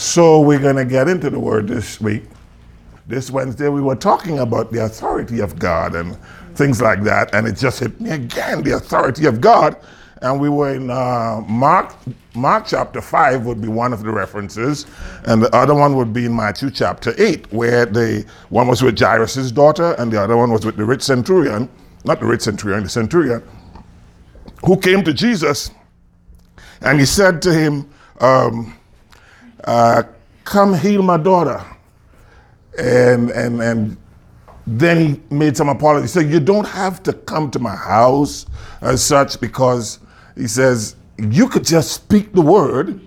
So we're going to get into the word this week. This Wednesday, we were talking about the authority of God and things like that, and it just hit me again the authority of God. And we were in uh, Mark, Mark chapter 5 would be one of the references, and the other one would be in Matthew chapter 8, where the one was with Jairus' daughter, and the other one was with the rich centurion, not the rich centurion, the centurion, who came to Jesus, and he said to him, um, uh, Come heal my daughter. And, and, and then he made some apology. Said, You don't have to come to my house as such because he says, You could just speak the word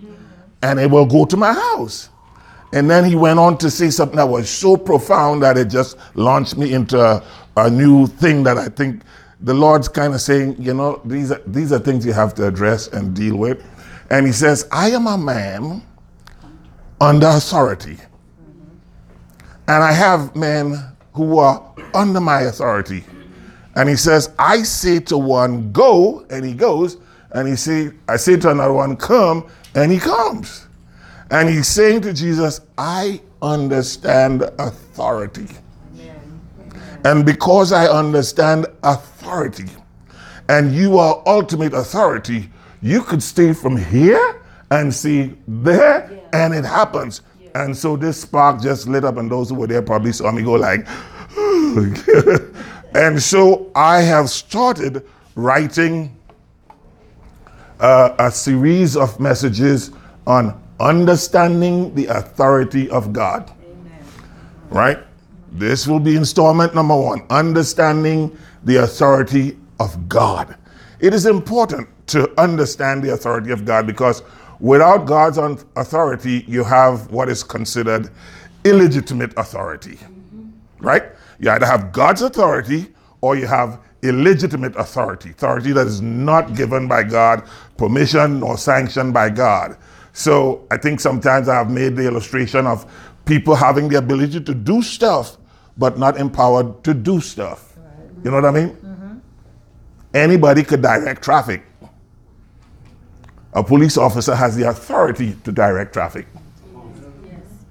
and it will go to my house. And then he went on to say something that was so profound that it just launched me into a, a new thing that I think the Lord's kind of saying, you know, these are, these are things you have to address and deal with. And he says, I am a man under authority. And I have men who are under my authority. And he says, I say to one, go, and he goes. And he say, I say to another one, come, and he comes. And he's saying to Jesus, I understand authority. And because I understand authority, and you are ultimate authority, you could stay from here and see there, yeah. and it happens. Yeah. And so this spark just lit up, and those who were there probably saw me go like, and so I have started writing uh, a series of messages on understanding the authority of God. Amen. Right? This will be installment number one understanding the authority of God. It is important to understand the authority of God because Without God's authority, you have what is considered illegitimate authority. Right? You either have God's authority or you have illegitimate authority, authority that is not given by God, permission or sanctioned by God. So I think sometimes I have made the illustration of people having the ability to do stuff, but not empowered to do stuff. You know what I mean? Mm-hmm. Anybody could direct traffic a police officer has the authority to direct traffic.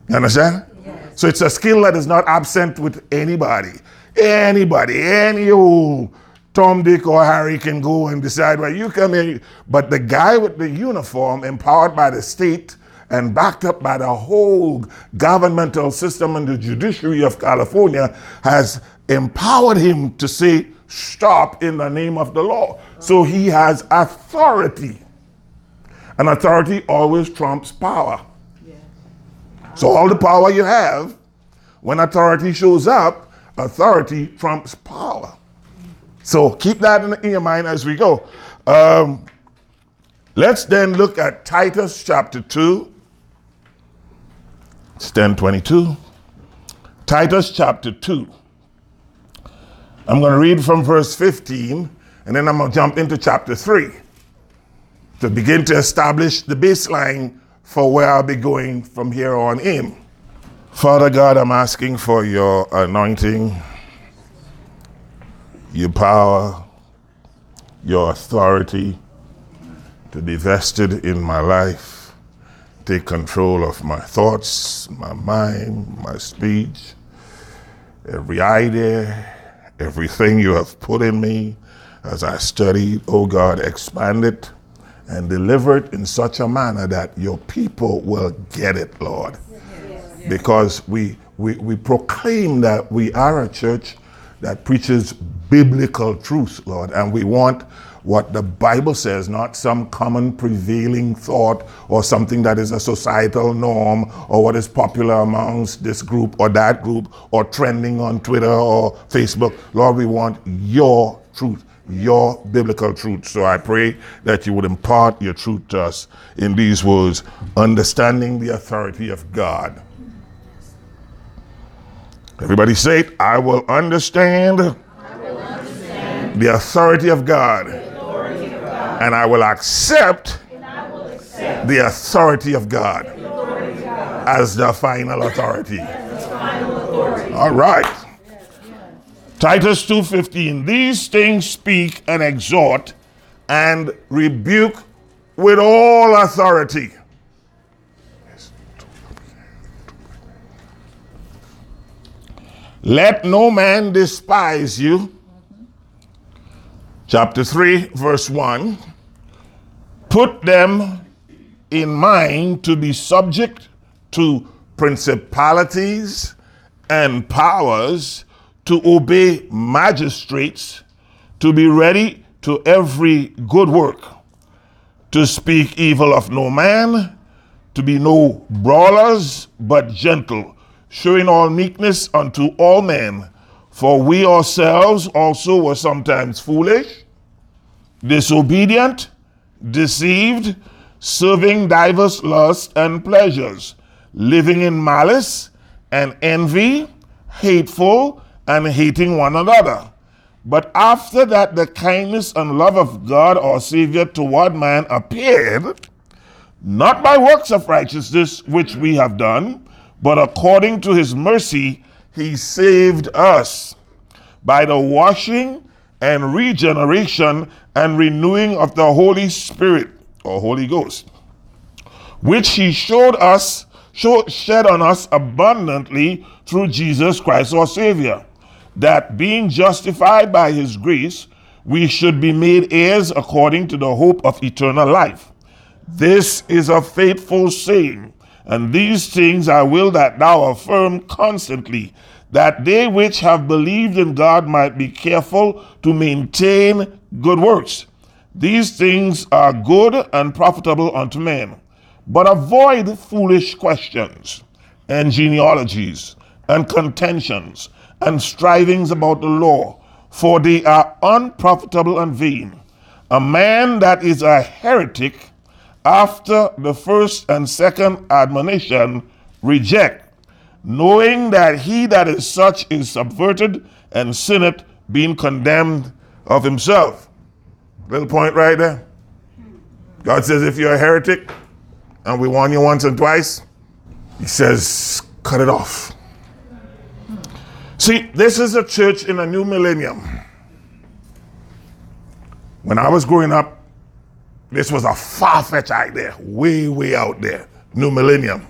You understand? So it's a skill that is not absent with anybody. Anybody, any old Tom, Dick, or Harry can go and decide where you come in. But the guy with the uniform, empowered by the state and backed up by the whole governmental system and the judiciary of California, has empowered him to say, stop in the name of the law. So he has authority. And authority always trumps power. Yeah. So all the power you have, when authority shows up, authority trumps power. So keep that in, in your mind as we go. Um, let's then look at Titus chapter 2. It's 1022. Titus chapter 2. I'm going to read from verse 15 and then I'm going to jump into chapter 3 to begin to establish the baseline for where I'll be going from here on in. Father God, I'm asking for your anointing, your power, your authority to be vested in my life. Take control of my thoughts, my mind, my speech, every idea, everything you have put in me as I study. Oh God, expand it and deliver it in such a manner that your people will get it, Lord. Because we, we, we proclaim that we are a church that preaches biblical truth, Lord, and we want what the Bible says, not some common prevailing thought or something that is a societal norm or what is popular amongst this group or that group or trending on Twitter or Facebook. Lord, we want your truth your biblical truth. So I pray that you would impart your truth to us in these words, understanding the authority of God. Everybody say it. I will understand, I will understand the, authority of God, authority of God and I will accept, I will accept the authority of God, authority of God as the authority. The final authority. All right. Titus 2:15 These things speak and exhort and rebuke with all authority. Let no man despise you. Chapter 3 verse 1 Put them in mind to be subject to principalities and powers to obey magistrates, to be ready to every good work, to speak evil of no man, to be no brawlers, but gentle, showing all meekness unto all men. For we ourselves also were sometimes foolish, disobedient, deceived, serving divers lusts and pleasures, living in malice and envy, hateful, and hating one another. But after that, the kindness and love of God our Savior toward man appeared, not by works of righteousness which we have done, but according to his mercy, he saved us by the washing and regeneration and renewing of the Holy Spirit or Holy Ghost, which he showed us, showed, shed on us abundantly through Jesus Christ our Savior that being justified by his grace, we should be made heirs according to the hope of eternal life. This is a faithful saying, and these things I will that thou affirm constantly, that they which have believed in God might be careful to maintain good works. These things are good and profitable unto men. But avoid foolish questions and genealogies and contentions and strivings about the law, for they are unprofitable and vain. A man that is a heretic after the first and second admonition reject, knowing that he that is such is subverted and sinneth, being condemned of himself. Little point right there. God says, if you're a heretic, and we warn you once and twice, he says, cut it off. See, this is a church in a new millennium. When I was growing up, this was a far fetched idea, way, way out there. New millennium.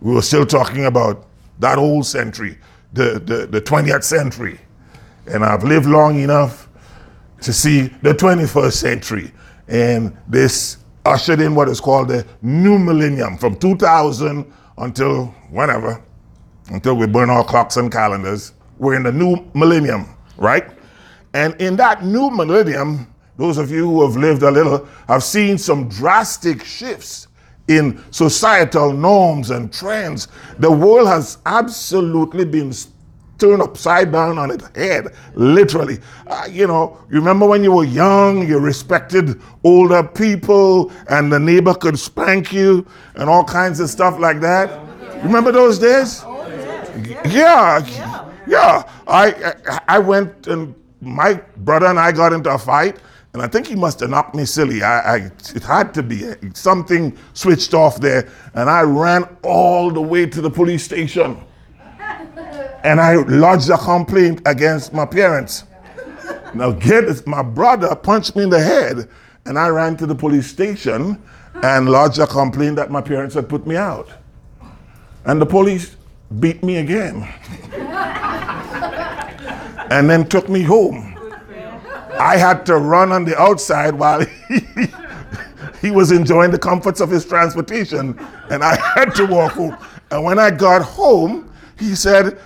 We were still talking about that old century, the, the, the 20th century. And I've lived long enough to see the 21st century. And this ushered in what is called the new millennium from 2000 until whenever, until we burn our clocks and calendars. We're in the new millennium, right? And in that new millennium, those of you who have lived a little have seen some drastic shifts in societal norms and trends. The world has absolutely been turned upside down on its head, literally. Uh, you know, you remember when you were young, you respected older people, and the neighbor could spank you, and all kinds of stuff like that. Remember those days? Yeah, yeah. I I went and my brother and I got into a fight, and I think he must have knocked me silly. I, I it had to be something switched off there, and I ran all the way to the police station, and I lodged a complaint against my parents. Now get this, my brother punched me in the head, and I ran to the police station and lodged a complaint that my parents had put me out. And the police beat me again. and then took me home. I had to run on the outside while he, he was enjoying the comforts of his transportation, and I had to walk home. And when I got home, he said,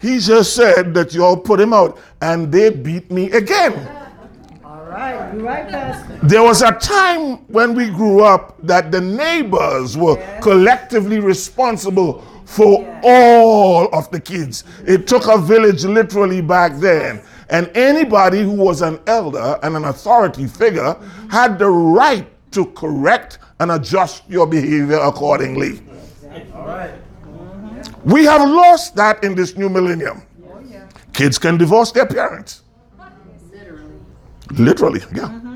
He just said that you all put him out, and they beat me again. All right, you right, Pastor. There was a time when we grew up that the neighbors were Yes. collectively responsible for all of the kids. It took a village literally back then. And anybody who was an elder and an authority figure had the right to correct and adjust your behavior accordingly. We have lost that in this new millennium. Oh, kids can divorce their parents. Literally, Literally, yeah.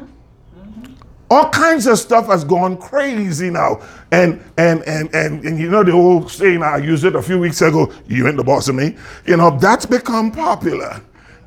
All kinds of stuff has gone crazy now. And and and and, and you know the old saying I used it a few weeks ago, you ain't the boss of me. You know, that's become popular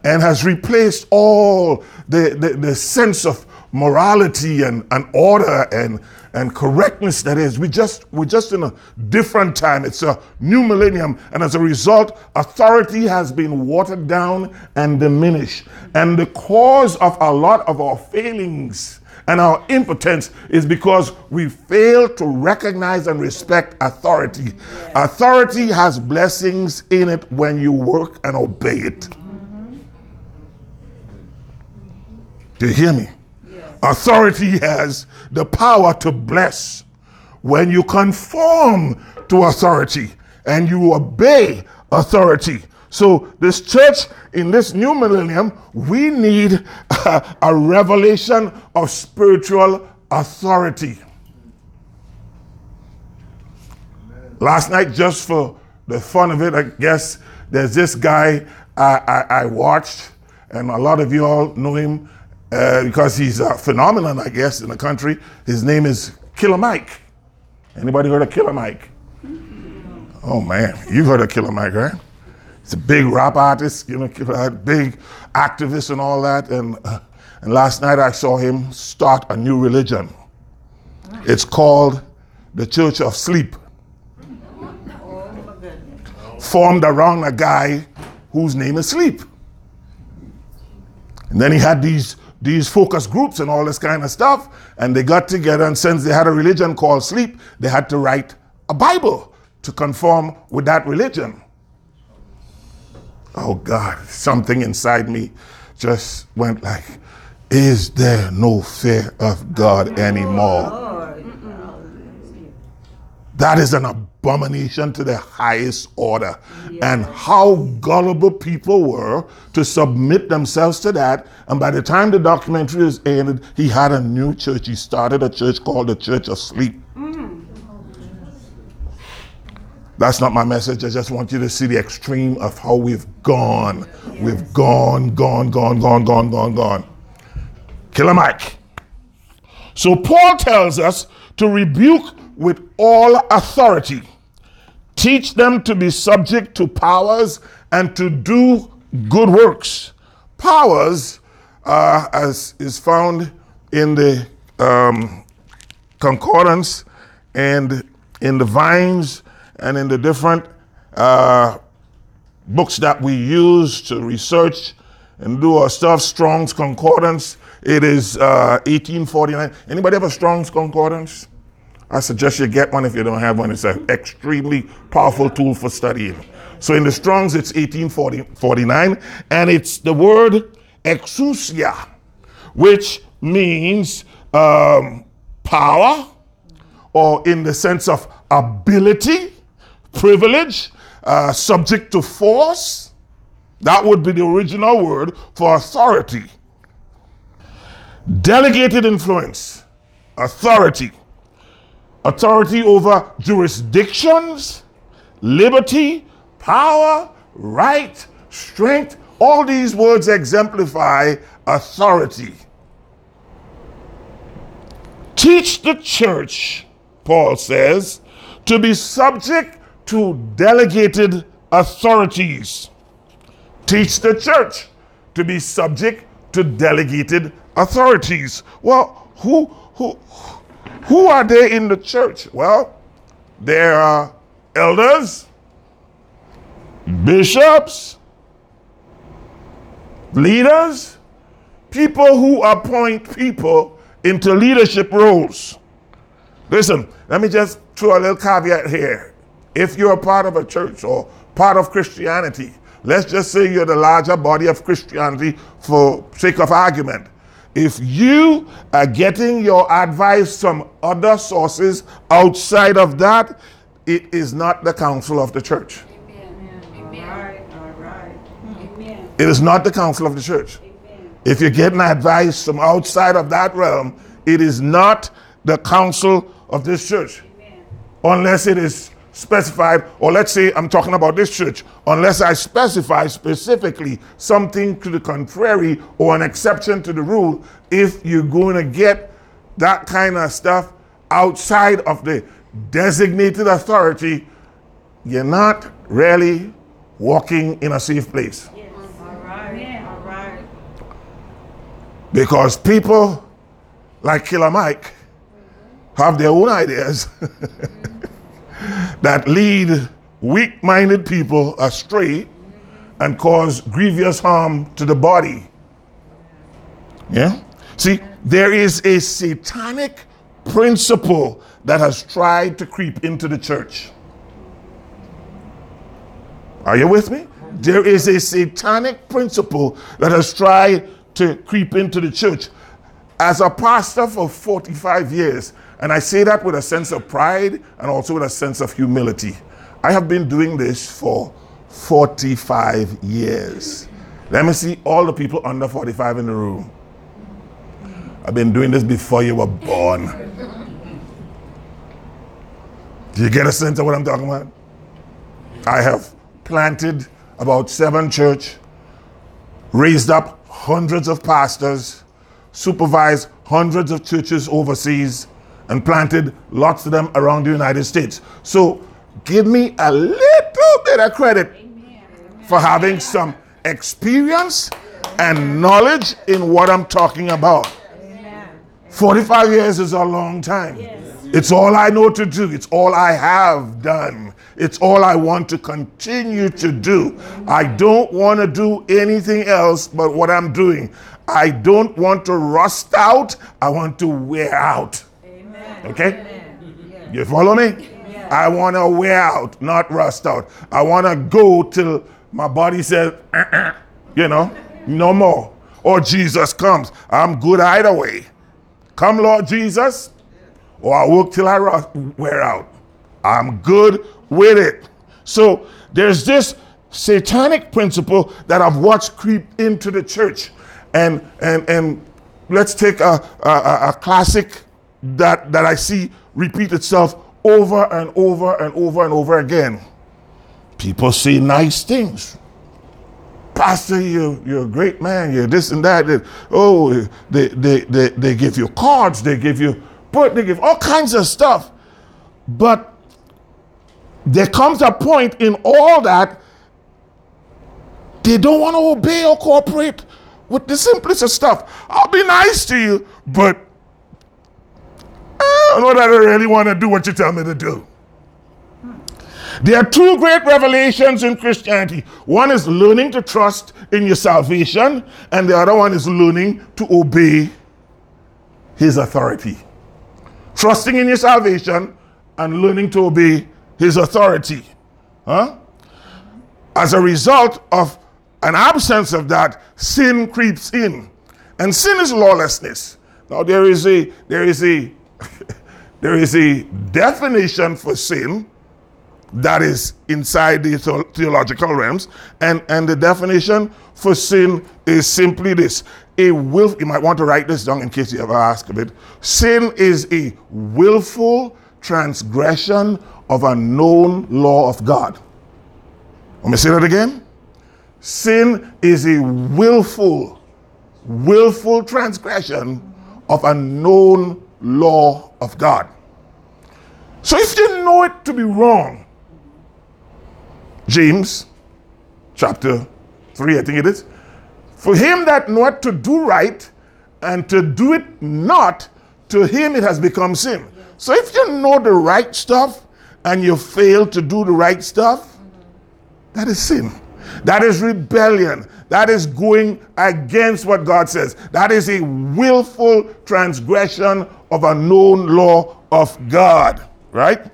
and has replaced all the, the, the sense of morality and, and order and, and correctness that is. We just, we're just in a different time. It's a new millennium. And as a result, authority has been watered down and diminished. And the cause of a lot of our failings and our impotence is because we fail to recognize and respect authority. Authority has blessings in it when you work and obey it. Do you hear me? Authority has the power to bless when you conform to authority and you obey authority. So, this church in this new millennium, we need a, a revelation of spiritual authority. Last night, just for the fun of it, I guess there's this guy I, I, I watched, and a lot of you all know him uh, because he's a phenomenon, I guess, in the country. His name is Killer Mike. Anybody heard of Killer Mike? Oh man, you've heard of Killer Mike, right? He's a big rap artist, you know, big activist and all that. And uh, and last night I saw him start a new religion. It's called the Church of Sleep. Formed around a guy whose name is Sleep. And then he had these these focus groups and all this kind of stuff. And they got together, and since they had a religion called sleep, they had to write a Bible to conform with that religion. Oh God, something inside me just went like, is there no fear of God anymore? That is an abomination to the highest order. And how gullible people were to submit themselves to that. And by the time the documentary was ended, he had a new church. He started a church called the Church of Sleep. Mm. That's not my message. I just want you to see the extreme of how we've gone. Yes. We've gone, gone, gone, gone, gone, gone, gone. Killer Mike. So Paul tells us to rebuke with all authority, teach them to be subject to powers and to do good works. Powers, uh, as is found in the um, concordance and in the Vine's and in the different uh, books that we use to research and do our stuff, Strong's Concordance, it is uh, 1849. Anybody have a Strong's Concordance? I suggest you get one if you don't have one. It's an extremely powerful tool for studying. So in the Strong's, it's 1849, and it's the word exousia, which means um, power, or in the sense of ability, privilege, uh, subject to force. That would be the original word for authority. Delegated influence, authority, authority over jurisdictions, liberty, power, right, strength. All these words exemplify authority. Teach the church, Paul says, to be subject to delegated authorities. Teach the church to be subject to delegated authorities. Well, who who who are they in the church? Well, there are elders, bishops, leaders, people who appoint people into leadership roles. Listen, let me just throw a little caveat here. If you're a part of a church or part of Christianity, let's just say you're the larger body of Christianity for sake of argument. If you are getting your advice from other sources outside of that, it is not the counsel of the church. It is not the counsel of the church. If you're getting advice from outside of that realm, it is not the counsel of this church. Unless it is specified, or let's say I'm talking about this church, unless I specify specifically something to the contrary or an exception to the rule, if you're going to get that kind of stuff outside of the designated authority, you're not really walking in a safe place. Yes. All right. All right. Because people like Killer Mike, have their own ideas that lead weak minded people astray and cause grievous harm to the body. Yeah? See, there is a satanic principle that has tried to creep into the church. Are you with me? There is a satanic principle that has tried to creep into the church. As a pastor for 45 years, and I say that with a sense of pride and also with a sense of humility, I have been doing this for 45 years. Let me see all the people under 45 in the room. I've been doing this before you were born. Do you get a sense of what I'm talking about? I have planted about seven church, raised up hundreds of pastors, supervised hundreds of churches overseas, and planted lots of them around the United States. So give me a little bit of credit for having some experience and knowledge in what I'm talking about. 45 years is a long time. It's all I know to do. It's all I have done. It's all I want to continue to do. I don't want to do anything else but what I'm doing. I don't want to rust out. I want to wear out. Okay? You follow me? I want to wear out, not rust out. I want to go till my body says, uh-uh, you know, no more. Or Jesus comes. I'm good either way. Come, Lord Jesus, or I work till I rust, wear out. I'm good with it. So there's this satanic principle that I've watched creep into the church. And and and let's take a, a, a classic that, that I see repeat itself over and over and over and over again. People say nice things. Pastor, you're, you're a great man. You're this and that. oh, they, they, they, they give you cards. They give you, but they give all kinds of stuff. But there comes a point in all that they don't want to obey or cooperate with the simplest stuff. I'll be nice to you, but I don't know that I really want to do what you tell me to do. There are two great revelations in Christianity. One is learning to trust in your salvation, and the other one is learning to obey his authority. Trusting in your salvation and learning to obey his authority. Huh? As a result of an absence of that, sin creeps in. And sin is lawlessness. Now there is a there is a there is a definition for sin that is inside the theological realms. And, and the definition for sin is simply this a will, you might want to write this down in case you ever ask of it. Sin is a willful transgression of a known law of God. Let me say that again. Sin is a willful, willful transgression of a known law of God. So if you know it to be wrong, James chapter 3, I think it is. For him that knoweth to do right and to do it not, to him it has become sin. So if you know the right stuff and you fail to do the right stuff, that is sin. That is rebellion. That is going against what God says. That is a willful transgression of a known law of God, right?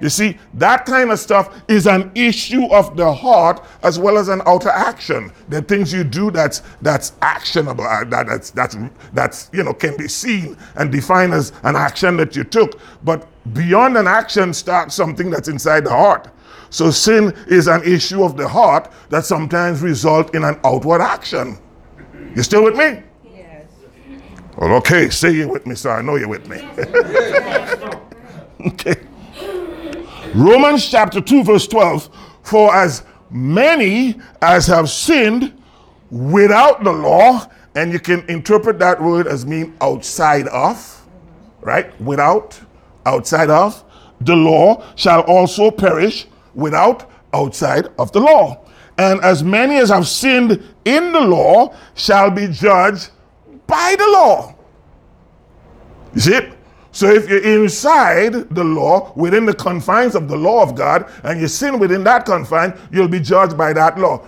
You see, that kind of stuff is an issue of the heart as well as an outer action. The things you do that's that's actionable, uh, that, that's that's that's you know can be seen and defined as an action that you took. But beyond an action starts something that's inside the heart. So sin is an issue of the heart that sometimes result in an outward action. You still with me? Yes. Well, okay, say you're with me, so I know you're with me. okay. Romans chapter 2, verse 12 For as many as have sinned without the law, and you can interpret that word as mean outside of, right? Without, outside of, the law shall also perish without, outside of the law. And as many as have sinned in the law shall be judged by the law. You see? So if you're inside the law, within the confines of the law of God, and you sin within that confine, you'll be judged by that law.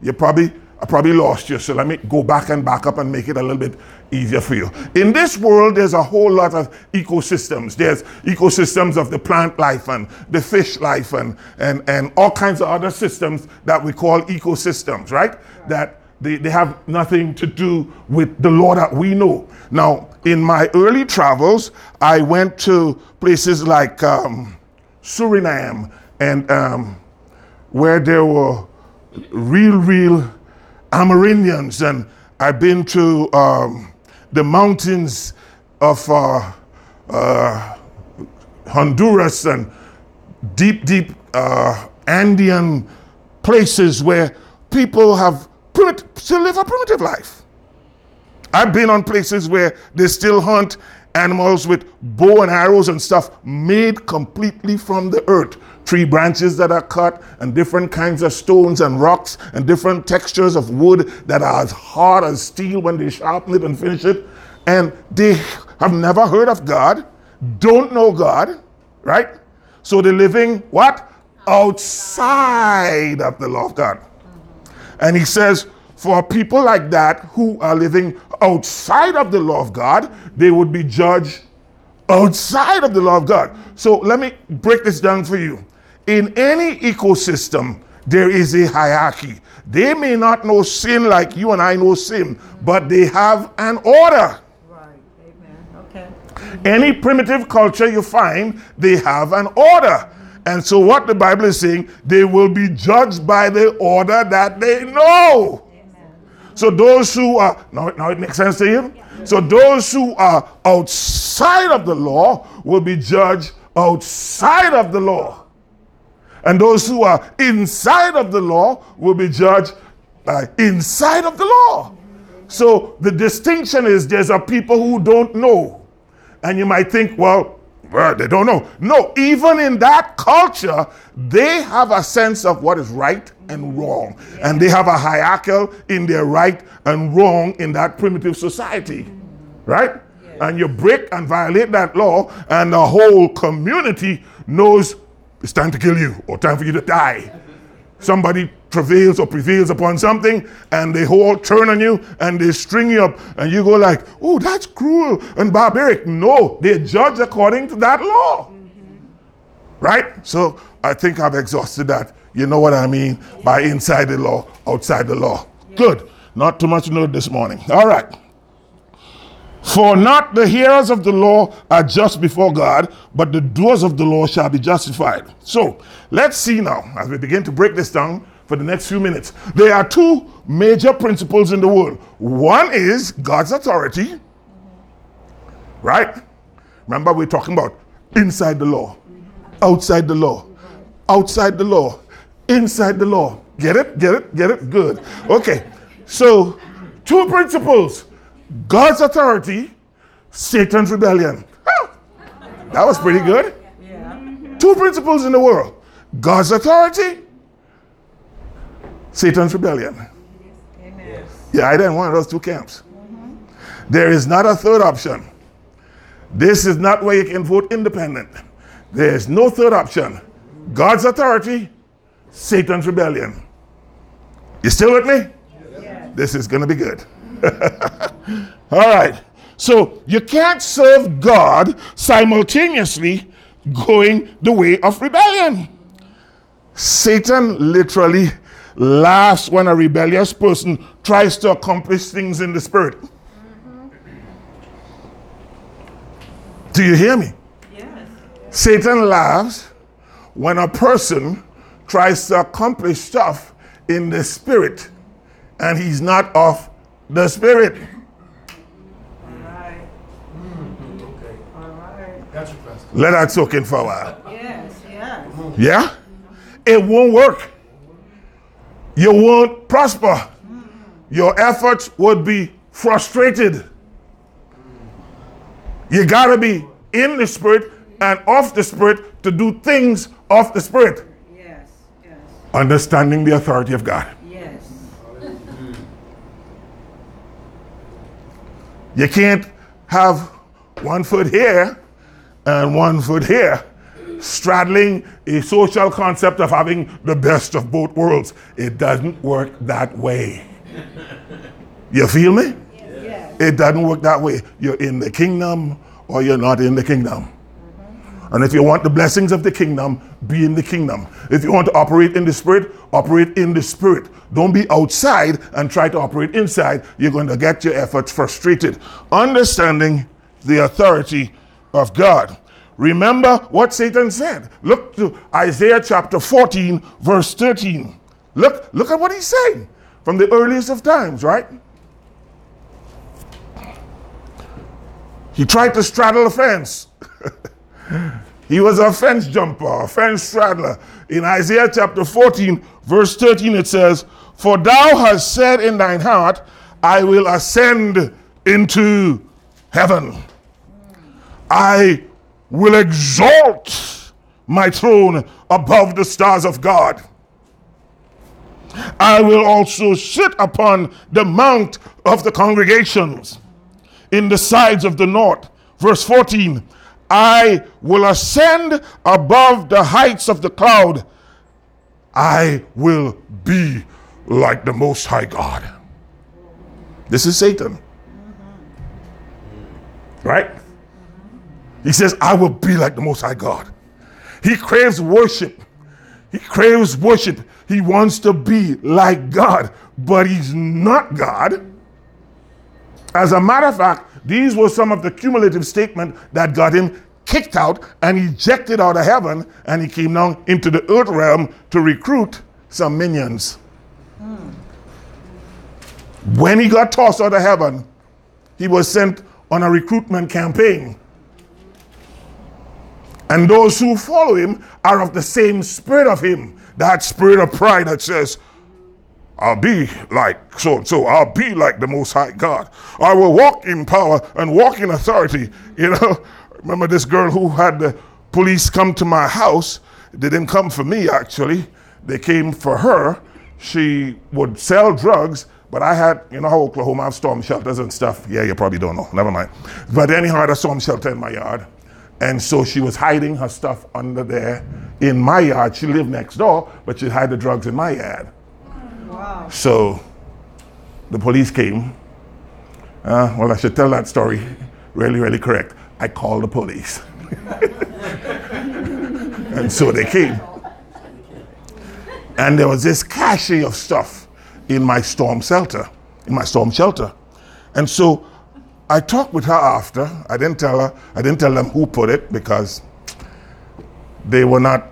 You probably I probably lost you, so let me go back and back up and make it a little bit easier for you. In this world, there's a whole lot of ecosystems. There's ecosystems of the plant life and the fish life and, and, and all kinds of other systems that we call ecosystems, right? That they, they have nothing to do with the law that we know. Now, in my early travels, I went to places like um, Suriname and um, where there were real, real Amerindians, and I've been to um, the mountains of uh, uh, Honduras and deep, deep uh, Andean places where people have primit- still live a primitive life. I've been on places where they still hunt animals with bow and arrows and stuff made completely from the earth. Tree branches that are cut, and different kinds of stones and rocks, and different textures of wood that are as hard as steel when they sharpen it and finish it. And they have never heard of God, don't know God, right? So they're living what? Outside of the law of God. And he says, for people like that who are living outside of the law of God, they would be judged outside of the law of God. So let me break this down for you. In any ecosystem, there is a hierarchy. They may not know sin like you and I know sin, but they have an order. Right. Amen. Okay. Any primitive culture you find, they have an order. And so, what the Bible is saying, they will be judged by the order that they know. So, those who are, now, now it makes sense to you? So, those who are outside of the law will be judged outside of the law. And those who are inside of the law will be judged by inside of the law. So, the distinction is there's a people who don't know. And you might think, well, well, they don't know. No, even in that culture, they have a sense of what is right and wrong. And they have a hierarchical in their right and wrong in that primitive society. Right? And you break and violate that law, and the whole community knows it's time to kill you or time for you to die. Somebody travails or prevails upon something and they all turn on you and they string you up and you go like, oh, that's cruel and barbaric. No, they judge according to that law. Mm-hmm. Right? So I think I've exhausted that. You know what I mean by inside the law, outside the law. Good. Not too much to know this morning. All right. For not the hearers of the law are just before God, but the doers of the law shall be justified. So let's see now, as we begin to break this down for the next few minutes. There are two major principles in the world. One is God's authority, right? Remember, we're talking about inside the law, outside the law, outside the law, inside the law. Get it? Get it? Get it? Good. Okay. So, two principles God's authority, Satan's rebellion. That was pretty good. Yeah. Two principles in the world God's authority, Satan's rebellion. Amen. Yeah, I didn't want those two camps. Mm-hmm. There is not a third option. This is not where you can vote independent. There is no third option. God's authority, Satan's rebellion. You still with me? This is going to be good. All right. So you can't serve God simultaneously going the way of rebellion. Satan literally laughs when a rebellious person tries to accomplish things in the spirit. Do you hear me? Yes. Satan laughs when a person tries to accomplish stuff in the spirit and he's not of the spirit. All right. All right. Gotcha, Pastor. Let that soak in for a while. Yes. Yes. Yeah? It won't work. You won't prosper. Your efforts would be frustrated. You gotta be in the spirit and off the spirit to do things off the spirit. Yes. Yes. Understanding the authority of God. Yes. You can't have one foot here and one foot here, straddling a social concept of having the best of both worlds. It doesn't work that way. You feel me? Yes. It doesn't work that way. You're in the kingdom or you're not in the kingdom. And if you want the blessings of the kingdom, be in the kingdom. If you want to operate in the spirit, operate in the spirit. Don't be outside and try to operate inside. You're going to get your efforts frustrated. Understanding the authority of God. Remember what Satan said. Look to Isaiah chapter 14, verse 13. Look, look at what he's saying from the earliest of times, right? He tried to straddle a fence. he was a fence jumper, a fence straddler. In Isaiah chapter 14, verse 13, it says, For thou hast said in thine heart, I will ascend into heaven. I will exalt my throne above the stars of God. I will also sit upon the mount of the congregations in the sides of the north. Verse 14 I will ascend above the heights of the cloud. I will be like the Most High God. This is Satan. Right? He says, I will be like the Most High God. He craves worship. He craves worship. He wants to be like God, but he's not God. As a matter of fact, these were some of the cumulative statements that got him kicked out and ejected out of heaven, and he came down into the earth realm to recruit some minions. Hmm. When he got tossed out of heaven, he was sent on a recruitment campaign. And those who follow him are of the same spirit of him, that spirit of pride that says, I'll be like so and so. I'll be like the Most High God. I will walk in power and walk in authority. You know, remember this girl who had the police come to my house? They didn't come for me, actually. They came for her. She would sell drugs, but I had, you know how Oklahoma have storm shelters and stuff? Yeah, you probably don't know. Never mind. But anyhow, I had a storm shelter in my yard. And so she was hiding her stuff under there in my yard. She lived next door, but she'd hide the drugs in my yard. So the police came. Uh, well, I should tell that story really, really correct. I called the police. and so they came. And there was this cache of stuff in my storm shelter, in my storm shelter. And so I talked with her after. I didn't tell her, I didn't tell them who put it because they were not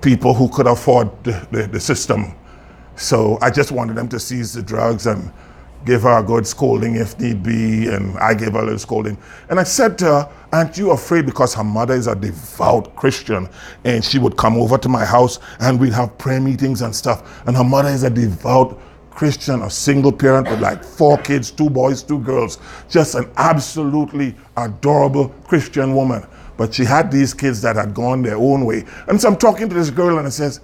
people who could afford the, the, the system. So I just wanted them to seize the drugs and give her a good scolding if need be, and I gave her a little scolding. And I said to her, Aren't you afraid? Because her mother is a devout Christian, and she would come over to my house and we'd have prayer meetings and stuff. And her mother is a devout Christian, a single parent with like four kids, two boys, two girls, just an absolutely adorable Christian woman. But she had these kids that had gone their own way. And so I'm talking to this girl and I says,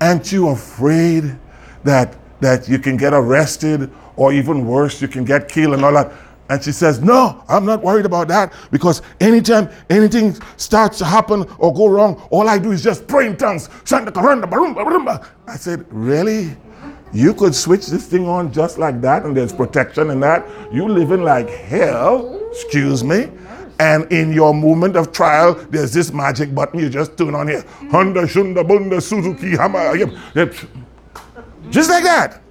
Aren't you afraid that that you can get arrested or even worse, you can get killed and all that? And she says, No, I'm not worried about that because anytime anything starts to happen or go wrong, all I do is just pray in tongues. I said, Really? You could switch this thing on just like that, and there's protection in that. You living like hell, excuse me. And in your moment of trial, there's this magic button you just turn on here. Honda, Shunda, Bunda, Suzuki, Hammer. Just like that.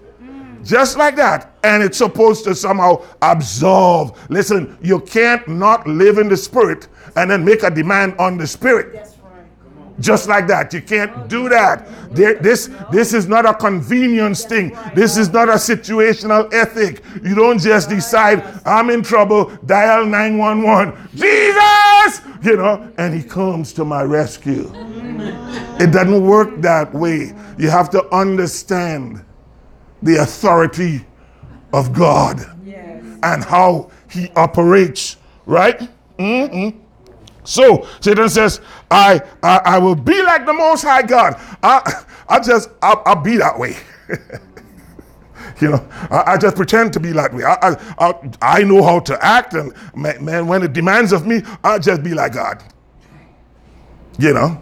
Just like that. And it's supposed to somehow absolve. Listen, you can't not live in the spirit and then make a demand on the spirit. Just like that. You can't do that. There, this, this is not a convenience thing. This is not a situational ethic. You don't just decide, I'm in trouble, dial 911. Jesus! You know, and he comes to my rescue. It doesn't work that way. You have to understand the authority of God Yes. and how he operates, right? Mhm. So Satan says, I, I I will be like the most high God. I I just I'll, I'll be that way. you know, I, I, just pretend to be that way. I, I, I, know how to act, and man, when it demands of me, I'll just be like God. You know,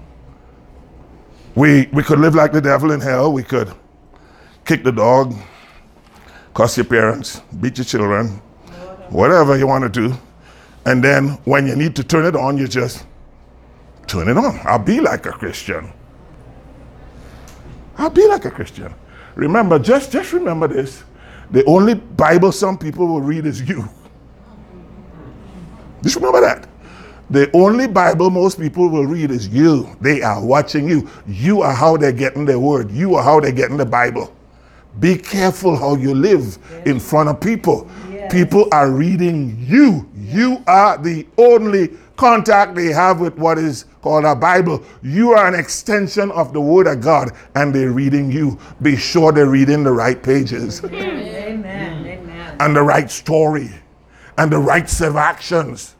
we we could live like the devil in hell. We could kick the dog, cuss your parents, beat your children, whatever you want to do, and then when you need to turn it on, you just turn it on. I'll be like a Christian. I'll be like a Christian. Remember, just, just remember this. The only Bible some people will read is you. Just remember that. The only Bible most people will read is you. They are watching you. You are how they're getting their word. You are how they're getting the Bible. Be careful how you live in front of people. Yes. People are reading you. You are the only contact they have with what is called a Bible. You are an extension of the Word of God, and they're reading you. Be sure they're reading the right pages. Amen. Amen. And the right story, and the right set of actions.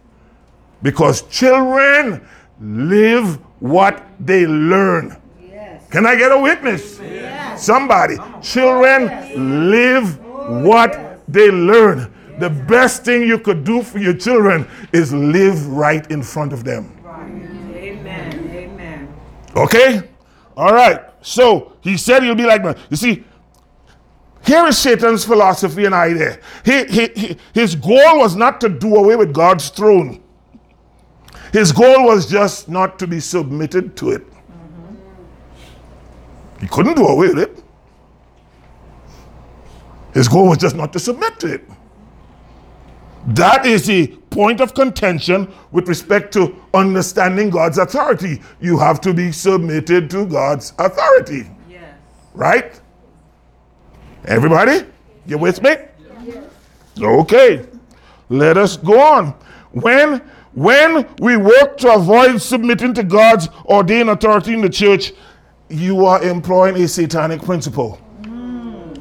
Because children live what they learn. Yes. Can I get a witness? Yes. Somebody. Children yes. live oh, what they learn. The best thing you could do for your children is live right in front of them. Amen. Amen. Okay? All right. So he said he'll be like me. You see, here is Satan's philosophy and idea. He, he, he, his goal was not to do away with God's throne. His goal was just not to be submitted to it. Mm-hmm. He couldn't do away with it. His goal was just not to submit to it. That is the point of contention with respect to understanding God's authority. You have to be submitted to God's authority. Yes. Right? Everybody? You with me? Yes. Okay. Let us go on. When when we work to avoid submitting to God's ordained authority in the church, you are employing a satanic principle. Mm.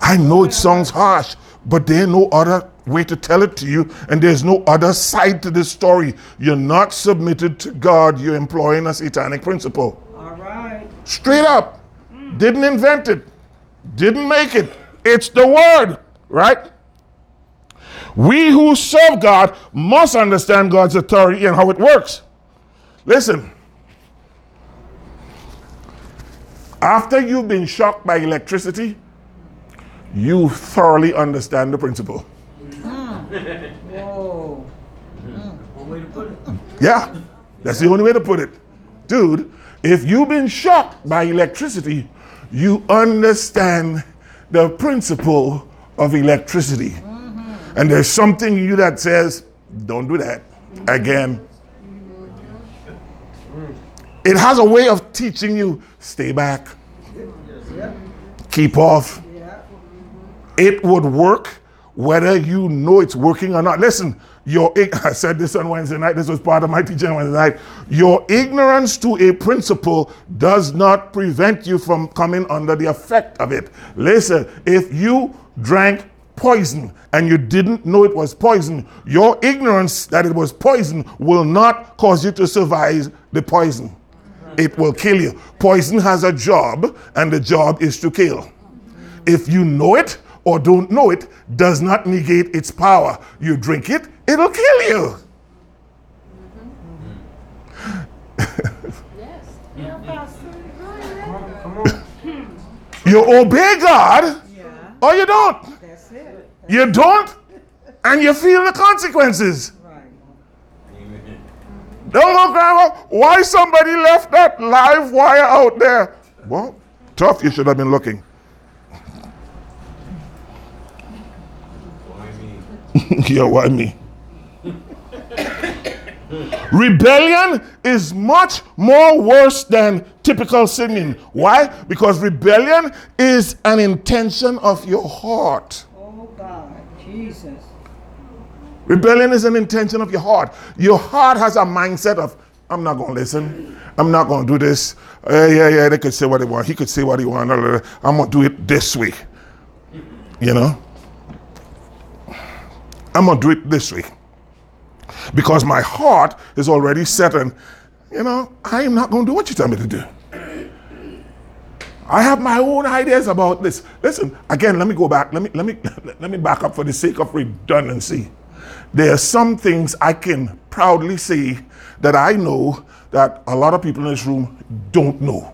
I know it sounds harsh, but there's no other way to tell it to you, and there's no other side to this story. You're not submitted to God, you're employing a satanic principle. All right. Straight up. Mm. Didn't invent it, didn't make it. It's the word, right? We who serve God must understand God's authority and how it works. Listen, after you've been shocked by electricity, you thoroughly understand the principle. Whoa. Yeah, that's the only way to put it. Dude, if you've been shocked by electricity, you understand the principle of electricity. Mm-hmm. And there's something in you that says, don't do that again. It has a way of teaching you stay back, keep off. It would work whether you know it's working or not. Listen, your I said this on Wednesday night. This was part of my teaching on Wednesday night. Your ignorance to a principle does not prevent you from coming under the effect of it. Listen, if you drank poison and you didn't know it was poison, your ignorance that it was poison will not cause you to survive the poison. It will kill you. Poison has a job, and the job is to kill. If you know it, or don't know it does not negate its power. You drink it, it'll kill you. you obey God yeah. or you don't. You don't, and you feel the consequences. Right. Don't go, Grandma. Why somebody left that live wire out there? Well, tough. You should have been looking. yeah, why me? rebellion is much more worse than typical sinning. Why? Because rebellion is an intention of your heart. Oh God, Jesus. Rebellion is an intention of your heart. Your heart has a mindset of, I'm not going to listen. I'm not going to do this. Uh, yeah, yeah, they could say what they want. He could say what he want. I'm going to do it this way. You know? I'm going to do it this way. Because my heart is already set and, you know, I am not going to do what you tell me to do. I have my own ideas about this. Listen, again, let me go back. Let me let me let me back up for the sake of redundancy. There are some things I can proudly say that I know that a lot of people in this room don't know.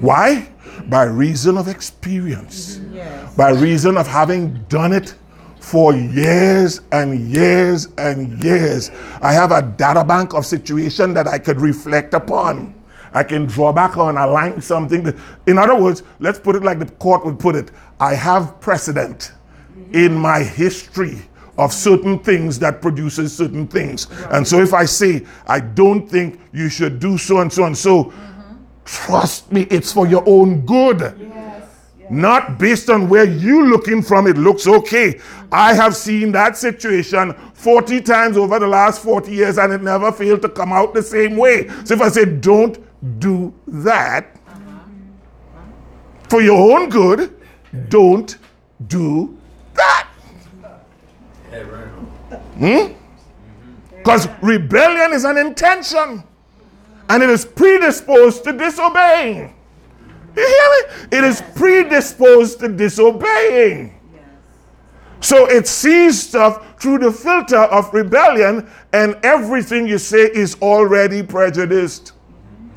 Why? By reason of experience. Yes. By reason of having done it for years and years and years. I have a data bank of situation that I could reflect upon. I can draw back on, align something. In other words, let's put it like the court would put it. I have precedent in my history of certain things that produces certain things. And so if I say, I don't think you should do so and so and so, trust me, it's for your own good. Yes. Not based on where you looking from, it looks okay. I have seen that situation 40 times over the last 40 years and it never failed to come out the same way. So if I say, don't do that for your own good, don't do that. Hmm? Because rebellion is an intention and it is predisposed to disobeying. You hear me? It is predisposed to disobeying. So it sees stuff through the filter of rebellion, and everything you say is already prejudiced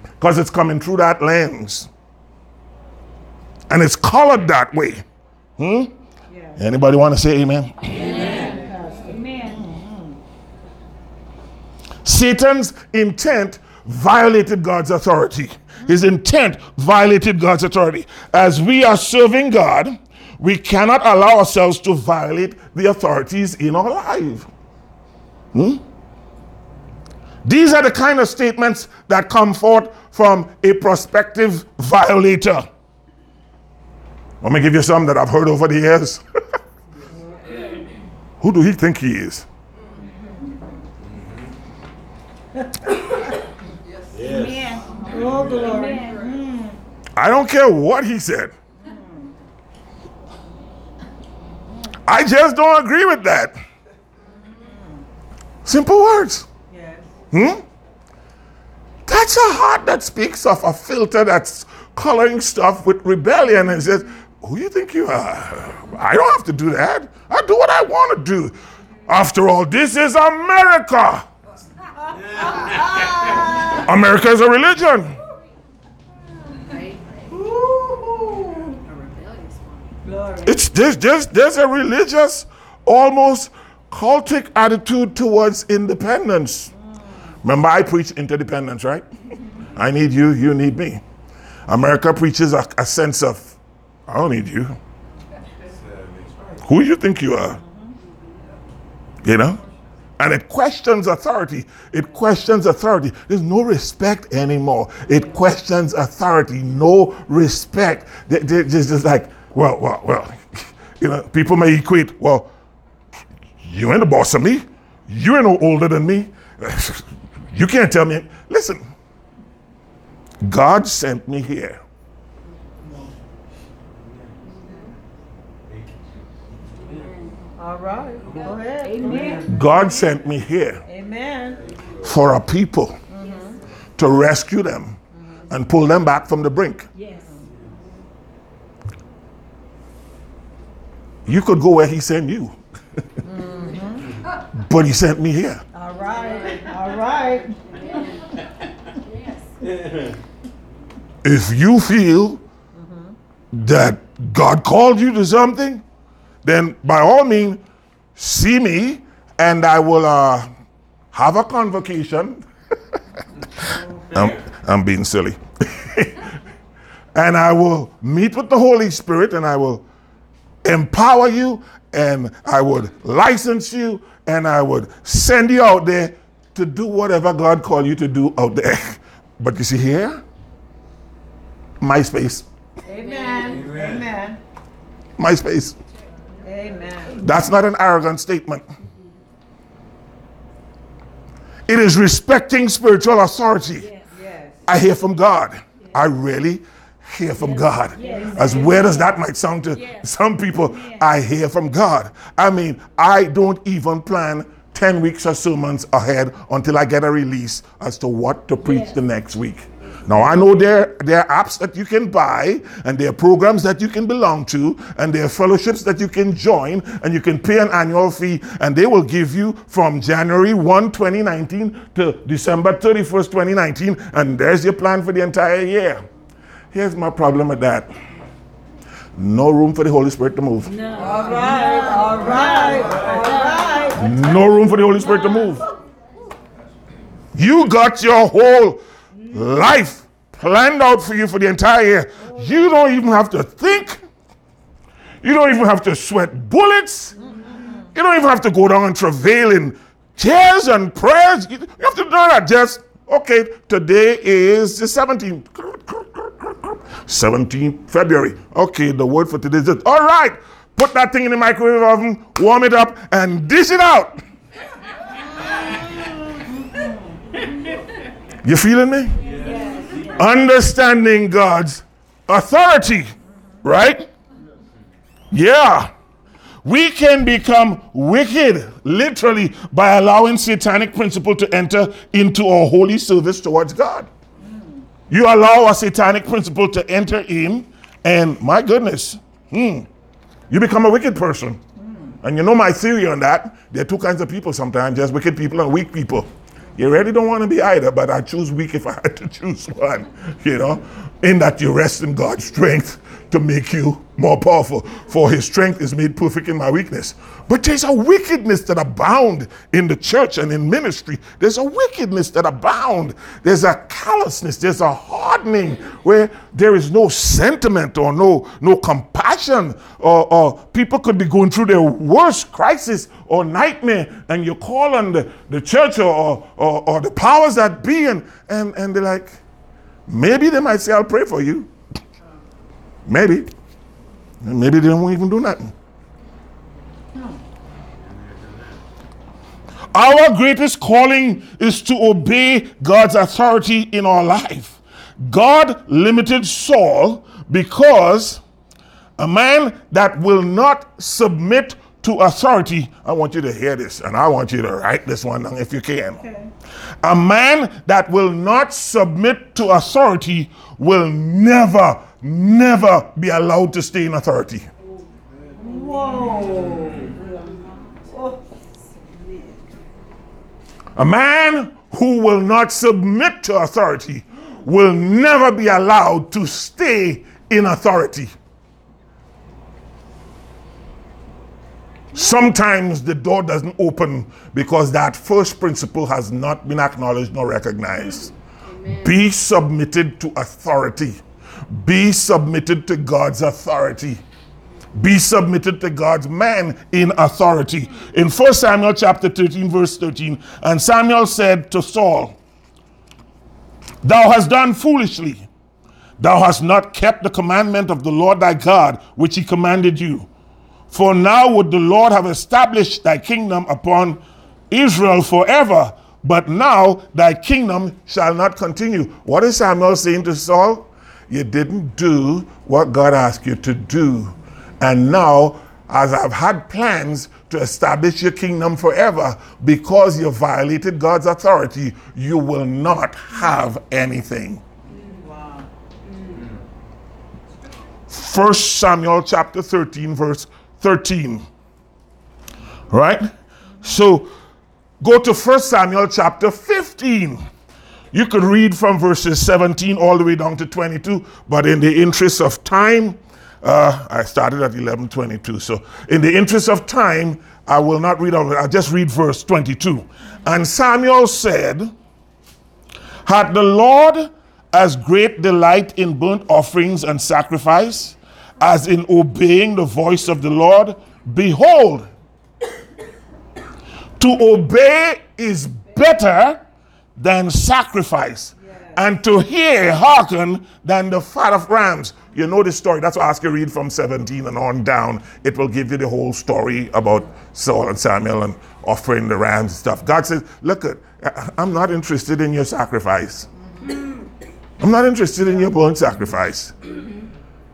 because it's coming through that lens. And it's colored that way. Hmm? Anybody want to say amen? Amen. Satan's intent violated God's authority. His intent violated God's authority. As we are serving God, we cannot allow ourselves to violate the authorities in our life. Hmm? These are the kind of statements that come forth from a prospective violator. Let me give you some that I've heard over the years. Who do he think he is? Amen. Oh, glory. I don't care what he said. I just don't agree with that. Simple words. Yes. Hmm? That's a heart that speaks of a filter that's coloring stuff with rebellion and says, Who you think you are? I don't have to do that. I do what I want to do. After all, this is America. America is a religion. Glory. It's there's there's there's a religious, almost cultic attitude towards independence. Remember, I preach interdependence, right? I need you, you need me. America preaches a, a sense of, I don't need you. Who you think you are? Mm-hmm. You know? And it questions authority. It questions authority. There's no respect anymore. It questions authority. No respect. Just, just like, well, well, well. You know, people may equate, well, you ain't the boss of me. You ain't no older than me. You can't tell me. Listen, God sent me here. All right. Go ahead. Amen. God sent me here Amen. for a people mm-hmm. to rescue them and pull them back from the brink. Yes. You could go where He sent you, but He sent me here. All right. All right. yes. If you feel that God called you to something, then by all means, see me and I will uh, have a convocation. I'm, I'm being silly. and I will meet with the Holy Spirit and I will empower you and I would license you and I would send you out there to do whatever God called you to do out there. But you see here, MySpace, Amen. Amen. MySpace. Amen. That's not an arrogant statement. It is respecting spiritual authority. Yes. I hear from God. I really hear from God. As weird as that might sound to some people, I hear from God. I mean, I don't even plan 10 weeks of months ahead until I get a release as to what to preach the next week. Now I know there, there are apps that you can buy, and there are programs that you can belong to, and there are fellowships that you can join, and you can pay an annual fee, and they will give you from January 1, 2019 to December 31st, 2019, and there's your plan for the entire year. Here's my problem with that. No room for the Holy Spirit to move. No. All right, all right, all right. No room for the Holy Spirit to move. You got your whole life planned out for you for the entire year. You don't even have to think. You don't even have to sweat bullets. You don't even have to go down and travail in tears and prayers. You have to do that. Just, okay, today is the 17th. 17th February. Okay, the word for today is this. All right, put that thing in the microwave oven, warm it up, and dish it out. You feeling me? Understanding God's authority, right? Yeah. We can become wicked, literally, by allowing satanic principle to enter into our holy service towards God. You allow a satanic principle to enter in, and my goodness, hmm, you become a wicked person. And you know my theory on that. There are two kinds of people sometimes, just wicked people and weak people. You really don't want to be either, but I choose weak if I had to choose one, you know, in that you rest in God's strength to make you more powerful. For his strength is made perfect in my weakness. But there's a wickedness that abound in the church and in ministry. There's a wickedness that abound. There's a callousness. There's a hardening where there is no sentiment or no no compassion. Or, or people could be going through their worst crisis or nightmare, and you call on the, the church or, or, or the powers that be, and, and, and they're like, maybe they might say, I'll pray for you. Maybe. Maybe they won't even do nothing. Our greatest calling is to obey God's authority in our life. God limited Saul because a man that will not submit to authority, I want you to hear this and I want you to write this one down if you can. Okay. A man that will not submit to authority will never, never be allowed to stay in authority. Whoa. A man who will not submit to authority will never be allowed to stay in authority. Sometimes the door doesn't open because that first principle has not been acknowledged nor recognized. Be submitted to authority. Be submitted to God's authority. Be submitted to God's man in authority. In 1 Samuel chapter 13, verse 13, and Samuel said to Saul, Thou hast done foolishly. Thou hast not kept the commandment of the Lord thy God, which he commanded you. For now would the Lord have established thy kingdom upon Israel forever, but now thy kingdom shall not continue. What is Samuel saying to Saul? You didn't do what God asked you to do. And now, as I've had plans to establish your kingdom forever, because you violated God's authority, you will not have anything. First Samuel chapter 13, verse 13. Right? So go to First Samuel chapter 15. You could read from verses 17 all the way down to 22, but in the interest of time, uh, I started at 11:22. So, in the interest of time, I will not read all. I'll just read verse 22. And Samuel said, Had the Lord as great delight in burnt offerings and sacrifice as in obeying the voice of the Lord? Behold, to obey is better than sacrifice, and to hear, hearken, than the fat of rams. You know the story. That's why I ask you read from 17 and on down. It will give you the whole story about Saul and Samuel and offering the rams and stuff. God says, Look, uh, I'm not interested in your sacrifice. I'm not interested in your burnt sacrifice.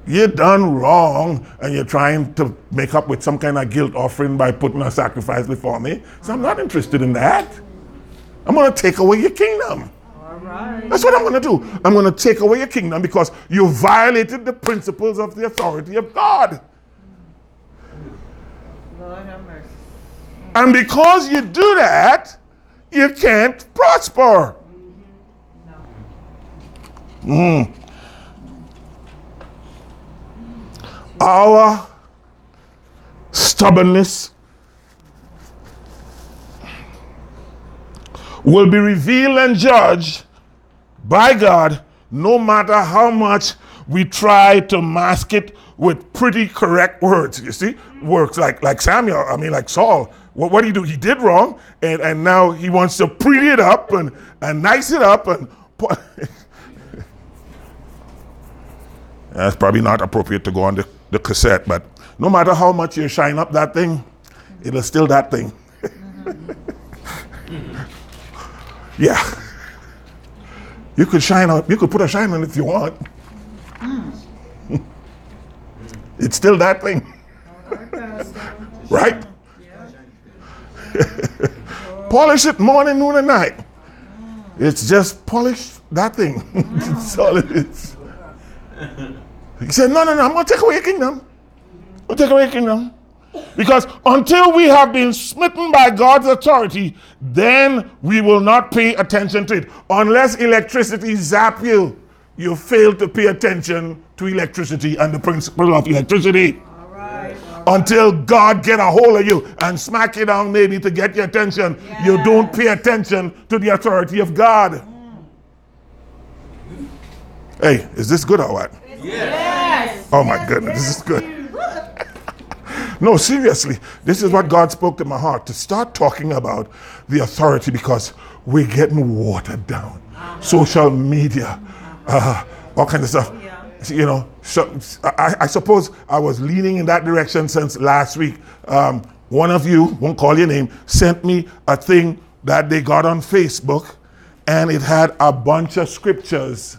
You're done wrong and you're trying to make up with some kind of guilt offering by putting a sacrifice before me. So I'm not interested in that. I'm going to take away your kingdom. all right. right. That's what I'm going to do. I'm going to take away your kingdom because you violated the principles of the authority of God. Lord have mercy. And because you do that, you can't prosper. Mm. Our stubbornness will be revealed and judged by God no matter how much we try to mask it with pretty correct words. You see, works like like Samuel, I mean like Saul. What, what did he do? He did wrong, and, and now he wants to pretty it up and, and nice it up and That's probably not appropriate to go on the, the cassette, but no matter how much you shine up that thing, it'll still that thing. yeah. You could shine up, you could put a shine on it if you want. Hmm. it's still that thing. right? Polish it morning, noon, and night. Hmm. It's just polish that thing. That's all it is. He said, No, no, no, I'm going to take away your kingdom. We'll take away your kingdom. Because until we have been smitten by God's authority, then we will not pay attention to it. Unless electricity zap you, you fail to pay attention to electricity and the principle of electricity. All right. Until God get a hold of you and smack you down maybe to get your attention, you don't pay attention to the authority of God. Mm. Hey, is this good or what? Yes. Oh my goodness, this is good. No, seriously, this is what God spoke to my heart to start talking about the authority because we're getting watered down. Social media, uh, all kinds of stuff. You know, so I, I suppose I was leaning in that direction since last week. Um, one of you, won't call your name, sent me a thing that they got on Facebook, and it had a bunch of scriptures